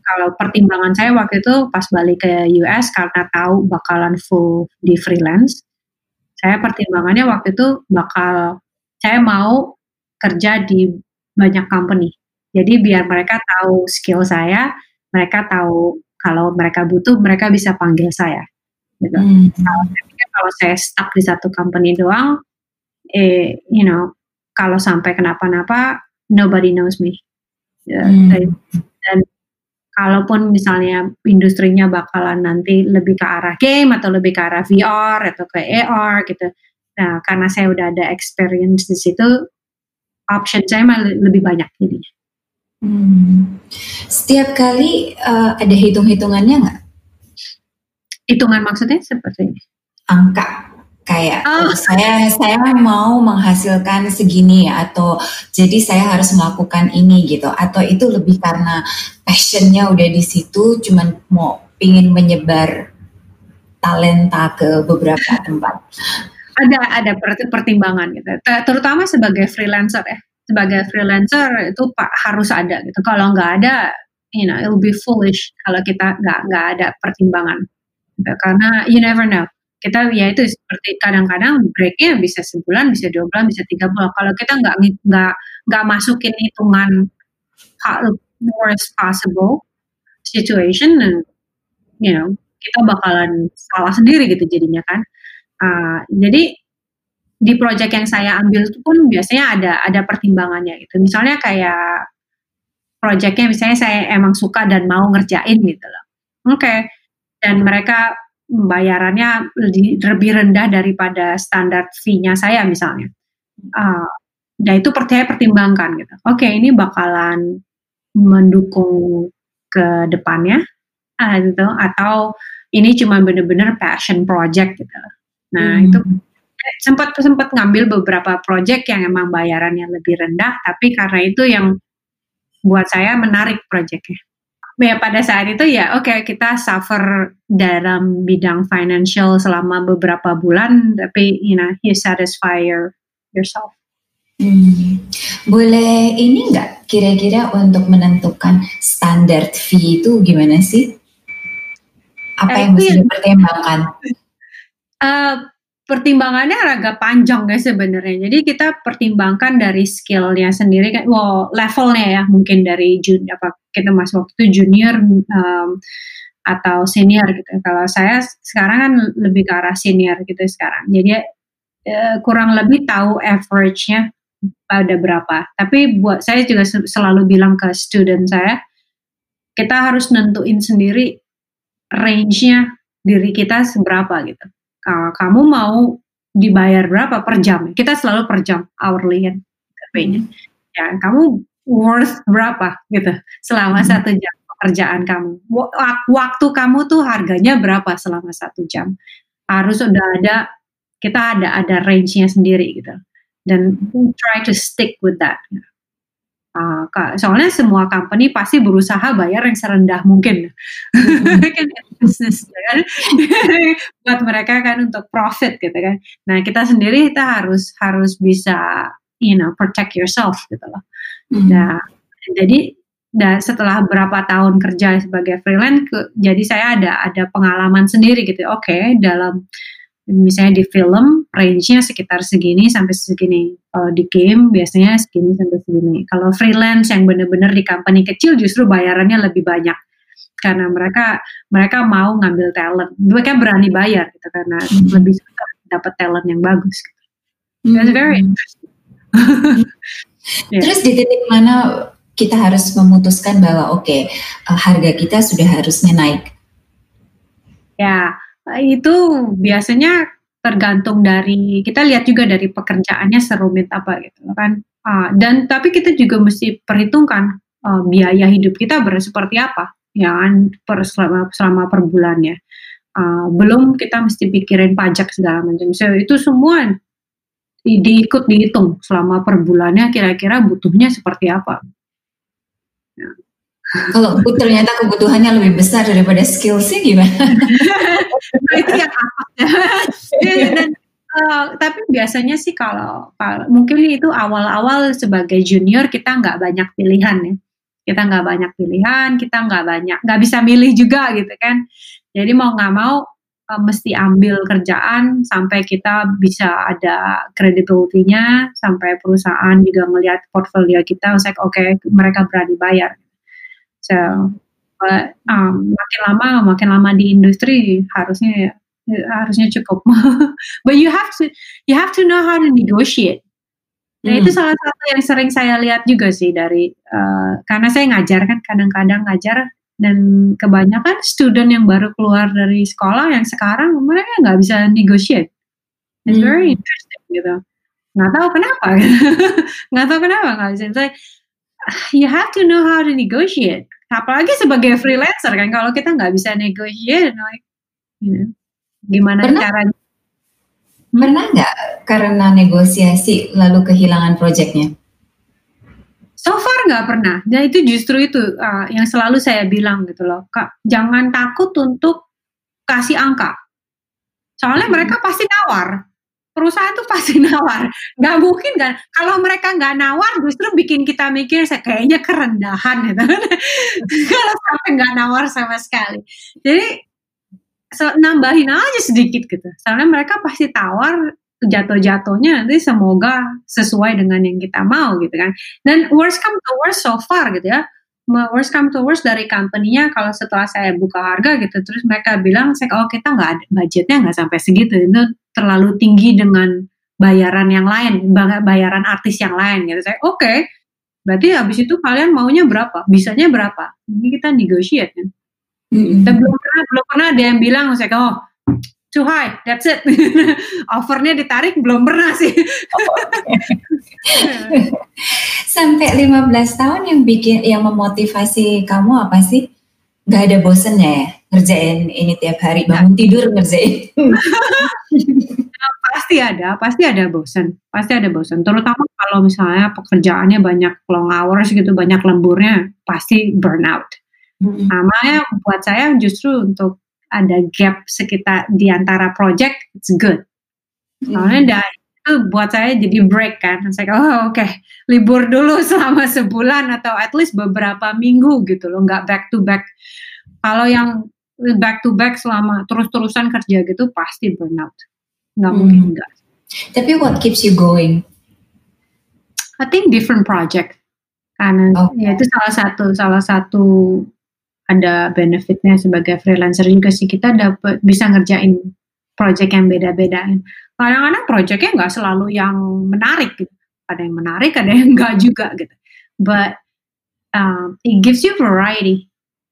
Speaker 2: kalau pertimbangan saya waktu itu pas balik ke US karena tahu bakalan full di freelance, saya pertimbangannya waktu itu bakal saya mau kerja di banyak company. Jadi biar mereka tahu skill saya, mereka tahu kalau mereka butuh, mereka bisa panggil saya. Gitu. Hmm. Kalau, saya kalau saya stuck di satu company doang, eh, you know, kalau sampai kenapa-napa, nobody knows me. Ya, hmm. Dan kalaupun misalnya industrinya bakalan nanti lebih ke arah game atau lebih ke arah VR atau ke AR gitu. Nah, karena saya udah ada experience di situ, option saya lebih banyak jadinya.
Speaker 1: Hmm. Setiap kali uh, ada hitung-hitungannya nggak?
Speaker 2: Hitungan maksudnya seperti ini?
Speaker 1: Angka kayak oh. saya saya mau menghasilkan segini atau jadi saya harus melakukan ini gitu. Atau itu lebih karena passionnya udah di situ cuman mau pingin menyebar talenta ke beberapa tempat.
Speaker 2: Ada ada pertimbangan gitu. Terutama sebagai freelancer ya. Sebagai freelancer itu pak harus ada gitu. Kalau nggak ada you know it'll be foolish kalau kita nggak nggak ada pertimbangan. Gitu. karena you never know kita ya itu seperti kadang-kadang breaknya bisa sebulan bisa dua bulan bisa tiga bulan. Kalau kita nggak nggak nggak masukin hitungan worst possible situation you know kita bakalan salah sendiri gitu jadinya kan. Uh, jadi di project yang saya ambil itu pun biasanya ada ada pertimbangannya gitu. Misalnya kayak projectnya misalnya saya emang suka dan mau ngerjain gitu loh. Oke okay. dan mereka bayarannya lebih, rendah daripada standar fee-nya saya misalnya. Uh, dan itu percaya pertimbangkan gitu. Oke, okay, ini bakalan mendukung ke depannya uh, gitu atau ini cuma bener-bener passion project gitu. Nah, hmm. itu sempat sempat ngambil beberapa project yang emang bayarannya lebih rendah tapi karena itu yang buat saya menarik projectnya ya pada saat itu ya oke okay, kita suffer dalam bidang financial selama beberapa bulan tapi you know you satisfy your, yourself.
Speaker 1: Hmm. Boleh ini nggak kira-kira untuk menentukan standar fee itu gimana sih? Apa eh, yang mesti dipertimbangkan?
Speaker 2: Uh, pertimbangannya agak panjang guys sebenarnya. Jadi kita pertimbangkan dari skillnya sendiri kan, wow levelnya ya mungkin dari jun apa kita masuk waktu itu junior um, atau senior gitu. Kalau saya sekarang kan lebih ke arah senior gitu sekarang. Jadi uh, kurang lebih tahu average-nya pada berapa. Tapi buat saya juga selalu bilang ke student saya, kita harus nentuin sendiri range-nya diri kita seberapa gitu uh, kamu mau dibayar berapa per jam? Kita selalu per jam hourly kan kayaknya. Ya, kamu worth berapa gitu selama hmm. satu jam pekerjaan kamu. Waktu kamu tuh harganya berapa selama satu jam? Harus udah ada kita ada ada range-nya sendiri gitu. Dan try to stick with that. Uh, soalnya semua company pasti berusaha bayar yang serendah mungkin. Kan bisnis ya kan? Buat mereka kan untuk profit gitu kan. Nah kita sendiri kita harus harus bisa you know protect yourself gitu loh. Mm. nah jadi dan setelah berapa tahun kerja sebagai freelance ke, jadi saya ada ada pengalaman sendiri gitu oke okay, dalam misalnya di film range-nya sekitar segini sampai segini. Kalau di game biasanya segini sampai segini. Kalau freelance yang benar-benar di company kecil justru bayarannya lebih banyak karena mereka mereka mau ngambil talent. Mereka berani bayar gitu karena hmm. lebih susah dapat talent yang bagus. Gitu. That's very hmm. interesting.
Speaker 1: yeah. Terus di titik mana kita harus memutuskan bahwa oke okay, uh, harga kita sudah harusnya naik?
Speaker 2: Ya, itu biasanya tergantung dari kita lihat juga dari pekerjaannya serumit apa gitu kan. Uh, dan tapi kita juga mesti perhitungkan uh, biaya hidup kita ber seperti apa ya kan per selama selama per bulannya. Uh, belum kita mesti pikirin pajak segala macam. So itu semua di, diikut dihitung selama per bulannya kira-kira butuhnya seperti apa.
Speaker 1: Kalau ternyata kebutuhannya lebih besar daripada skill sih gimana?
Speaker 2: itu yang apa Dan, uh, tapi biasanya sih kalau, kalau mungkin itu awal-awal sebagai junior kita nggak banyak pilihan ya. Kita nggak banyak pilihan, kita nggak banyak, nggak bisa milih juga gitu kan. Jadi mau nggak mau uh, mesti ambil kerjaan sampai kita bisa ada credibility-nya, sampai perusahaan juga melihat portfolio kita, oke okay, mereka berani bayar So, but, um, makin lama makin lama di industri harusnya harusnya cukup. but you have to you have to know how to negotiate. Nah hmm. itu salah satu yang sering saya lihat juga sih dari uh, karena saya ngajar kan kadang-kadang ngajar dan kebanyakan student yang baru keluar dari sekolah yang sekarang mereka nggak bisa negotiate. It's hmm. very interesting gitu. Nggak tahu kenapa. nggak tahu kenapa nggak bisa. Like, you have to know how to negotiate apalagi sebagai freelancer kan kalau kita nggak bisa negotiate like you know, gimana pernah, caranya?
Speaker 1: Pernah nggak karena negosiasi lalu kehilangan proyeknya
Speaker 2: so far nggak pernah. Dan itu justru itu uh, yang selalu saya bilang gitu loh kak jangan takut untuk kasih angka. Soalnya hmm. mereka pasti nawar perusahaan tuh pasti nawar. Nggak mungkin kan. Kalau mereka nggak nawar justru bikin kita mikir saya kayaknya kerendahan gitu. Kalau sampai nggak nawar sama sekali. Jadi nambahin aja sedikit gitu. Soalnya mereka pasti tawar jatuh-jatuhnya nanti semoga sesuai dengan yang kita mau gitu kan. Dan worst come to worst so far gitu ya. Worst come to worst dari company-nya kalau setelah saya buka harga gitu terus mereka bilang saya oh kita nggak ada budgetnya nggak sampai segitu itu terlalu tinggi dengan bayaran yang lain, bayaran artis yang lain gitu. Saya oke, okay, berarti habis itu kalian maunya berapa? Bisanya berapa? Ini kita negotiate kan. Mm-hmm. belum pernah belum pernah ada yang bilang saya oh too high, that's it. Offernya ditarik belum pernah sih.
Speaker 1: Sampai 15 tahun yang bikin yang memotivasi kamu apa sih? Gak ada bosennya ya ngerjain ini tiap hari bangun tidur ngerjain.
Speaker 2: pasti ada, pasti ada bosan, pasti ada bosan. Terutama kalau misalnya pekerjaannya banyak long hours gitu, banyak lemburnya, pasti burnout. Hmm. Nah, makanya buat saya justru untuk ada gap sekitar di antara project, it's good. Soalnya hmm. itu buat saya jadi break kan. Saya oh oke, okay. libur dulu selama sebulan atau at least beberapa minggu gitu loh, nggak back to back. Kalau yang back to back selama terus-terusan kerja gitu pasti burnout nggak hmm. mungkin enggak.
Speaker 1: Tapi what keeps you going?
Speaker 2: I think different project karena okay. ya itu salah satu salah satu ada benefitnya sebagai freelancer juga sih kita dapat bisa ngerjain project yang beda-beda. Kadang-kadang projectnya nggak selalu yang menarik gitu. Ada yang menarik, ada yang enggak juga gitu. But um, it gives you variety.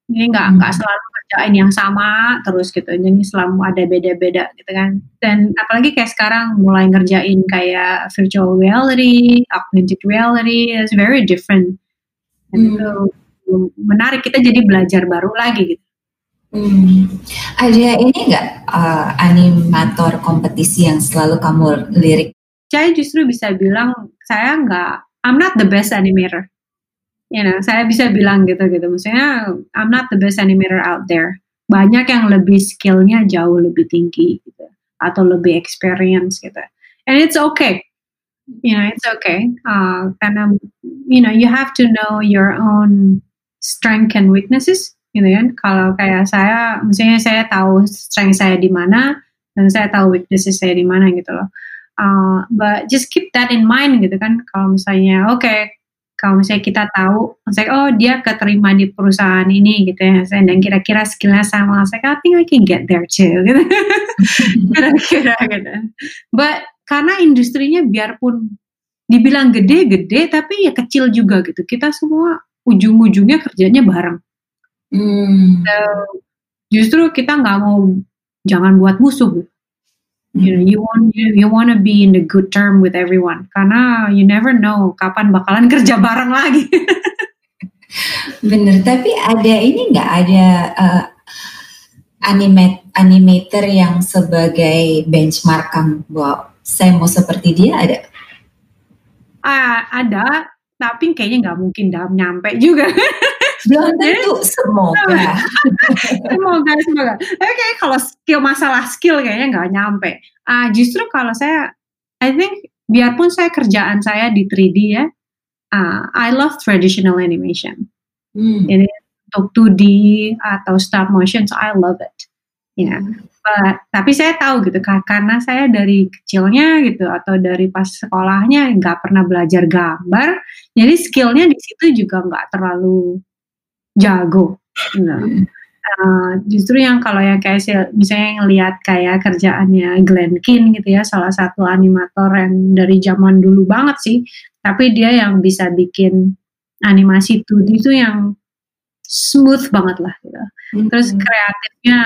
Speaker 2: Ini nggak nggak hmm. selalu kerjain yang sama terus gitu jadi selalu ada beda-beda gitu kan dan apalagi kayak sekarang mulai ngerjain kayak virtual reality augmented reality is very different dan hmm. itu menarik kita jadi belajar baru lagi gitu
Speaker 1: Hmm. Ada ini enggak uh, animator kompetisi yang selalu kamu lirik?
Speaker 2: Saya justru bisa bilang saya nggak, I'm not the best animator you know, saya bisa bilang gitu gitu. Maksudnya I'm not the best animator out there. Banyak yang lebih skillnya jauh lebih tinggi gitu, atau lebih experience gitu. And it's okay. You know, it's okay. Uh, karena you know, you have to know your own strength and weaknesses gitu kan. Kalau kayak saya, misalnya saya tahu strength saya di mana dan saya tahu weaknesses saya di mana gitu loh. Uh, but just keep that in mind gitu kan. Kalau misalnya, oke, okay, kalau misalnya kita tahu, saya oh dia keterima di perusahaan ini gitu ya, dan kira-kira skillnya sama, saya I think I can get there too, gitu. kira-kira gitu. But karena industrinya biarpun dibilang gede-gede, tapi ya kecil juga gitu. Kita semua ujung-ujungnya kerjanya bareng. Hmm. So, justru kita nggak mau jangan buat musuh. Gitu you know you want you, you want to be in the good term with everyone. Karena you never know kapan bakalan kerja bareng lagi.
Speaker 1: Bener tapi ada ini nggak? Ada uh, animate animator yang sebagai benchmark kan bahwa saya mau seperti dia ada?
Speaker 2: Uh, ada tapi kayaknya nggak mungkin dalam nyampe juga.
Speaker 1: Belum tentu semoga.
Speaker 2: Semoga semoga. Tapi kayak kalau skill masalah skill kayaknya nggak nyampe. Uh, justru kalau saya I think biarpun saya kerjaan saya di 3D ya uh, I love traditional animation. Hmm. jadi untuk 2D atau stop motion so I love it ya hmm. But, tapi saya tahu gitu karena saya dari kecilnya gitu atau dari pas sekolahnya nggak pernah belajar gambar jadi skillnya di situ juga nggak terlalu jago. Nah, uh, justru yang kalau yang kayak misalnya ngelihat kayak kerjaannya Glenn Kin gitu ya, salah satu animator yang dari zaman dulu banget sih, tapi dia yang bisa bikin animasi 2D itu yang smooth banget lah gitu. Terus kreatifnya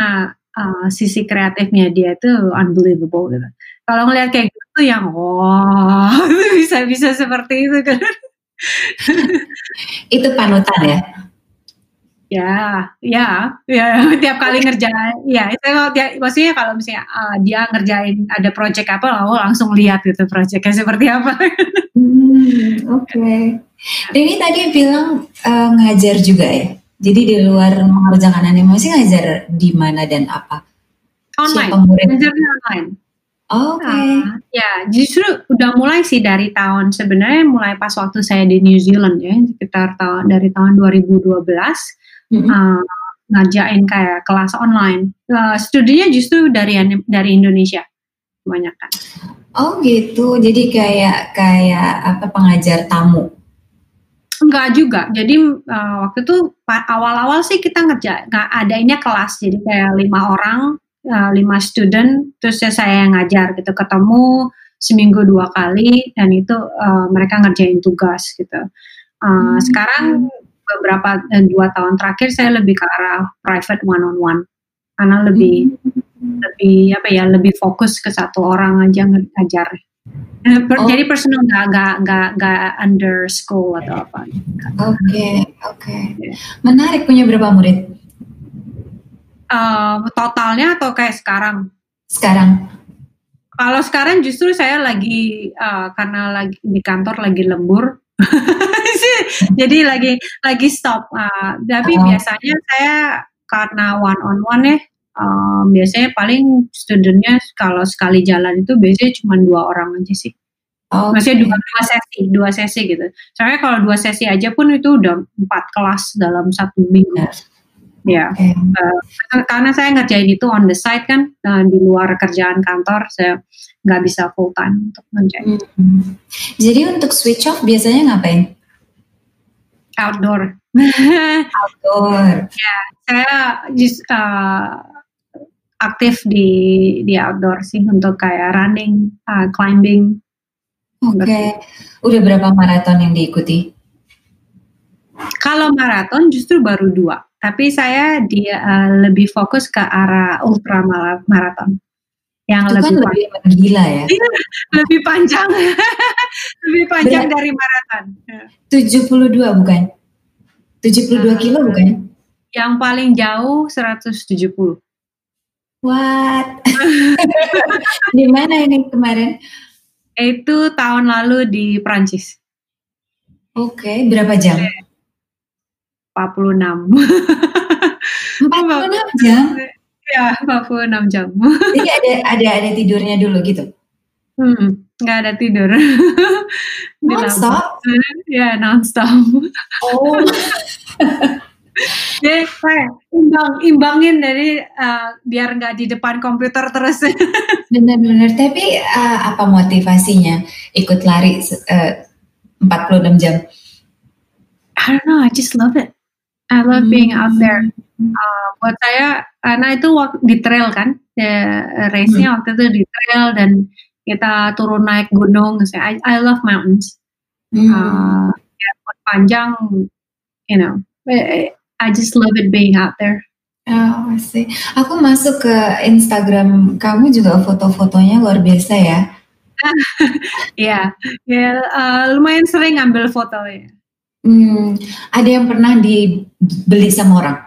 Speaker 2: uh, sisi kreatifnya dia itu unbelievable gitu. Kalau ngelihat kayak gitu yang wah wow, bisa bisa seperti itu kan.
Speaker 1: itu panutan ya
Speaker 2: Ya, ya, ya tiap kali ngerjain, ya itu dia, maksudnya kalau misalnya uh, dia ngerjain ada project apa, oh langsung lihat itu projectnya seperti apa.
Speaker 1: hmm, Oke. Okay. Denny tadi bilang uh, ngajar juga ya. Jadi di luar mengerjakan animasi ngajar di mana dan apa?
Speaker 2: Online. Ngajarnya online.
Speaker 1: Oke. Okay.
Speaker 2: Uh, ya, justru udah mulai sih dari tahun sebenarnya mulai pas waktu saya di New Zealand ya, sekitar tahun dari tahun 2012 mm -hmm. uh, ngajain kayak kelas online. Uh, studinya justru dari dari Indonesia banyak kan.
Speaker 1: Oh gitu, jadi kayak kayak apa pengajar tamu?
Speaker 2: Enggak juga. Jadi uh, waktu itu awal-awal sih kita ngerja nggak adanya kelas, jadi kayak lima orang, uh, lima student, terus ya saya yang ngajar gitu, ketemu seminggu dua kali dan itu uh, mereka ngerjain tugas gitu. Uh, hmm. Sekarang beberapa dua tahun terakhir saya lebih ke arah private one on one karena lebih hmm lebih apa ya lebih fokus ke satu orang aja ngajar eh, oh. jadi personal nggak nggak nggak nggak under school atau apa?
Speaker 1: Oke okay, oke. Okay. menarik punya berapa murid?
Speaker 2: Uh, totalnya atau kayak sekarang?
Speaker 1: Sekarang.
Speaker 2: Kalau sekarang justru saya lagi uh, karena lagi di kantor lagi lembur. Jadi lagi lagi stop. Uh, tapi oh. biasanya saya karena one on one ya um, biasanya paling studentnya kalau sekali jalan itu biasanya cuma dua orang aja sih. Oh, Maksudnya dua, dua sesi, dua sesi gitu. Soalnya kalau dua sesi aja pun itu udah empat kelas dalam satu minggu. Ya, okay. uh, karena saya ngerjain itu on the side kan, uh, di luar kerjaan kantor, saya nggak bisa full time untuk ngerjain.
Speaker 1: Hmm. Jadi untuk switch off biasanya ngapain?
Speaker 2: Outdoor.
Speaker 1: Outdoor.
Speaker 2: ya, saya just uh, aktif di di outdoor sih untuk kayak running, uh, climbing.
Speaker 1: Oke, okay. udah berapa maraton yang diikuti?
Speaker 2: Kalau maraton justru baru dua, tapi saya dia uh, lebih fokus ke arah ultra maraton
Speaker 1: yang Itu lebih kan lebih gila ya.
Speaker 2: Iya, lebih panjang. lebih panjang dari maraton.
Speaker 1: 72 bukan? 72 uh, kilo bukan?
Speaker 2: Yang paling jauh 170.
Speaker 1: What? di mana ini kemarin?
Speaker 2: Itu tahun lalu di Prancis.
Speaker 1: Oke, okay, berapa jam?
Speaker 2: 46.
Speaker 1: 46 jam?
Speaker 2: Ya, 46 jam.
Speaker 1: Jadi ada ada ada tidurnya dulu gitu?
Speaker 2: Hmm, nggak ada tidur.
Speaker 1: Non-stop?
Speaker 2: Ya, non-stop. Oh. Jadi kayak imbang imbangin dari uh, biar nggak di depan komputer terus.
Speaker 1: Benar-benar. Tapi uh, apa motivasinya ikut lari uh, 46 jam?
Speaker 2: I don't know. I just love it. I love hmm. being out there. Uh, buat saya karena itu waktu di trail kan, ya, race-nya hmm. waktu itu di trail dan kita turun naik gunung. Saya I, I love mountains. Hmm. Uh, ya, panjang, you know. I just love it being out there.
Speaker 1: Oh, sih. Aku masuk ke Instagram kamu juga foto-fotonya luar biasa ya.
Speaker 2: Iya, ya uh, lumayan sering ambil foto ya.
Speaker 1: Hmm, ada yang pernah dibeli sama orang?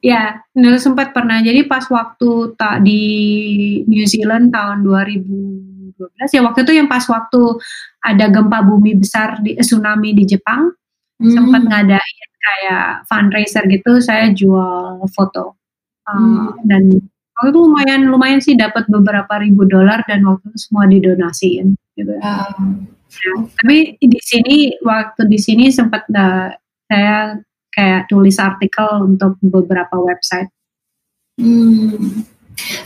Speaker 2: Ya, dulu sempat pernah. Jadi pas waktu tak di New Zealand tahun 2012 ya waktu itu yang pas waktu ada gempa bumi besar di tsunami di Jepang hmm. sempat ngadain kayak fundraiser gitu saya jual foto uh, hmm. dan waktu itu lumayan lumayan sih dapat beberapa ribu dolar dan waktu itu semua didonasiin gitu um. ya, tapi di sini waktu di sini sempat uh, saya kayak tulis artikel untuk beberapa website
Speaker 1: hmm.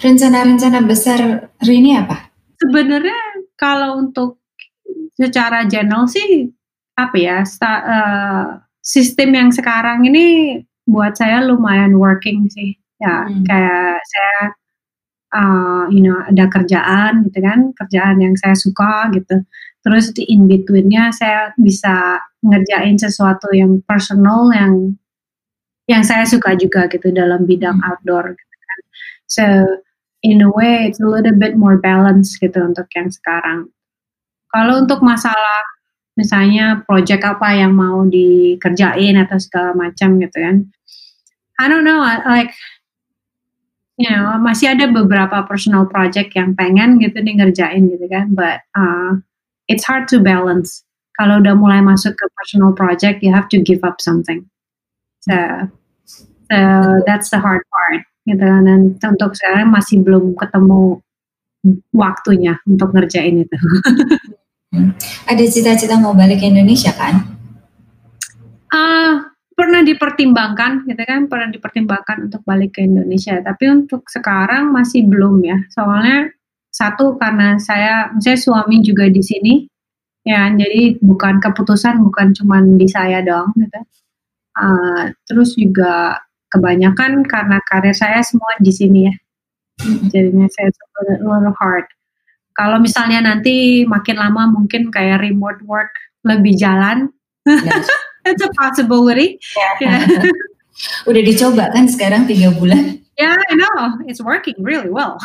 Speaker 1: rencana-rencana besar Rini apa
Speaker 2: sebenarnya kalau untuk secara general sih apa ya sta, uh, sistem yang sekarang ini buat saya lumayan working sih ya hmm. kayak saya uh, you know ada kerjaan gitu kan kerjaan yang saya suka gitu terus di in betweennya saya bisa ngerjain sesuatu yang personal yang yang saya suka juga gitu dalam bidang hmm. outdoor gitu kan so in a way it's a little bit more balance gitu untuk yang sekarang kalau untuk masalah misalnya project apa yang mau dikerjain atau segala macam gitu kan. I don't know, like you know masih ada beberapa personal project yang pengen gitu nih ngerjain gitu kan, but uh, it's hard to balance. Kalau udah mulai masuk ke personal project, you have to give up something. So, so that's the hard part gitu kan. Dan untuk sekarang masih belum ketemu waktunya untuk ngerjain itu.
Speaker 4: Hmm. Ada cita-cita mau balik ke Indonesia kan?
Speaker 2: Uh, pernah dipertimbangkan gitu kan? Pernah dipertimbangkan untuk balik ke Indonesia. Tapi untuk sekarang masih belum ya. Soalnya satu karena saya saya suami juga di sini ya. Jadi bukan keputusan bukan cuma di saya dong gitu. Uh, terus juga kebanyakan karena karir saya semua di sini ya. Jadinya saya a little hard kalau misalnya nanti makin lama mungkin kayak remote work lebih jalan yes. It's a possibility. Yeah. yeah.
Speaker 4: Udah dicoba kan sekarang tiga bulan?
Speaker 2: Yeah, I know. It's working really well.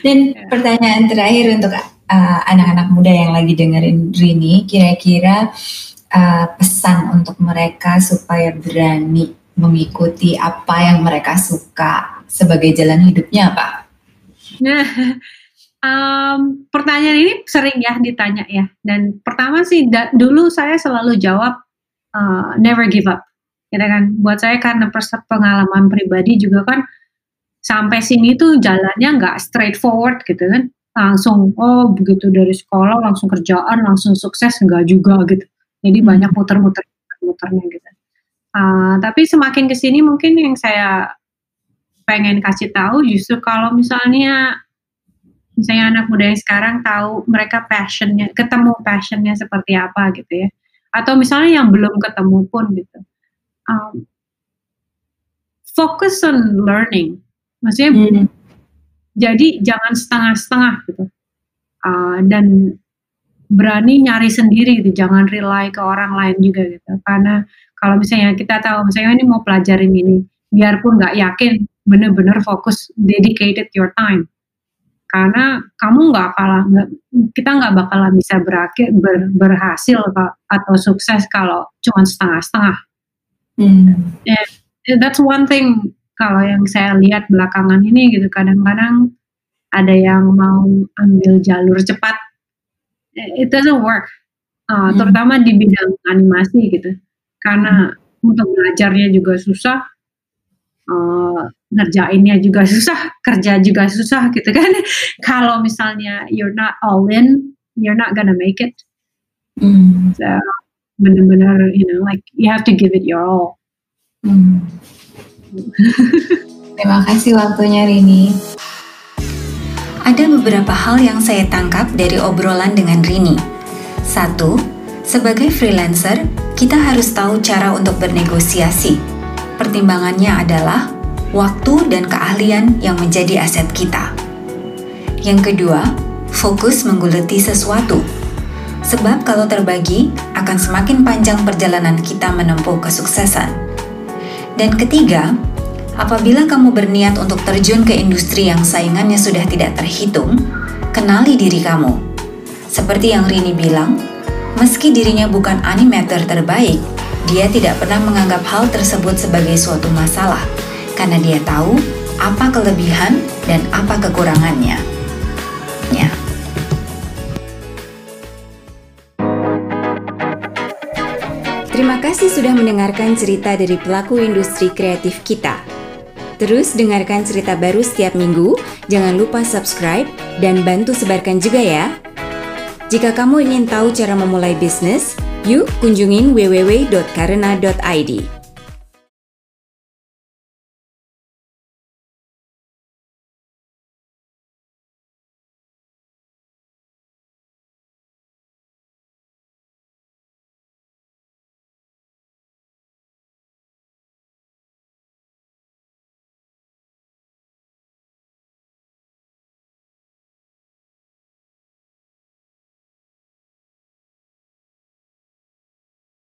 Speaker 4: Dan yeah. pertanyaan terakhir untuk uh, anak-anak uh, muda yang lagi dengerin Rini, kira-kira uh, pesan untuk mereka supaya berani mengikuti apa yang mereka suka sebagai jalan hidupnya apa?
Speaker 2: Nah, Um, pertanyaan ini sering ya ditanya ya. Dan pertama sih da, dulu saya selalu jawab uh, never give up. Ya kan? Buat saya karena pengalaman pribadi juga kan sampai sini tuh jalannya nggak straightforward gitu kan. Langsung oh begitu dari sekolah langsung kerjaan langsung sukses nggak juga gitu. Jadi hmm. banyak muter-muter muternya gitu. Uh, tapi semakin ke sini mungkin yang saya pengen kasih tahu justru kalau misalnya misalnya anak muda yang sekarang tahu mereka passionnya, ketemu passionnya seperti apa gitu ya, atau misalnya yang belum ketemu pun gitu, um, focus on learning, maksudnya hmm. jadi jangan setengah-setengah gitu, uh, dan berani nyari sendiri gitu, jangan rely ke orang lain juga gitu, karena kalau misalnya kita tahu misalnya ini mau pelajarin ini, biarpun nggak yakin, bener-bener fokus, dedicated your time karena kamu nggak kalah gak, kita nggak bakalan bisa berakhir ber, berhasil atau sukses kalau cuma setengah-setengah. Hmm. That's one thing kalau yang saya lihat belakangan ini gitu kadang-kadang ada yang mau ambil jalur cepat, it doesn't work, uh, hmm. terutama di bidang animasi gitu, karena hmm. untuk belajarnya juga susah, uh, ngerjainnya juga susah, kerja juga susah gitu kan. Kalau misalnya you're not all in, you're not gonna make it. Mm. So benar-benar, you know, like you have to give it your all. Mm.
Speaker 4: Terima kasih waktunya Rini. Ada beberapa hal yang saya tangkap dari obrolan dengan Rini. Satu, sebagai freelancer, kita harus tahu cara untuk bernegosiasi. Pertimbangannya adalah waktu dan keahlian yang menjadi aset kita. Yang kedua, fokus menggulati sesuatu. Sebab kalau terbagi, akan semakin panjang perjalanan kita menempuh kesuksesan. Dan ketiga, apabila kamu berniat untuk terjun ke industri yang saingannya sudah tidak terhitung, kenali diri kamu. Seperti yang Rini bilang, meski dirinya bukan animator terbaik, dia tidak pernah menganggap hal tersebut sebagai suatu masalah karena dia tahu apa kelebihan dan apa kekurangannya. Ya. Terima kasih sudah mendengarkan cerita dari pelaku industri kreatif kita. Terus dengarkan cerita baru setiap minggu, jangan lupa subscribe dan bantu sebarkan juga ya. Jika kamu ingin tahu cara memulai bisnis, yuk kunjungin www.karena.id.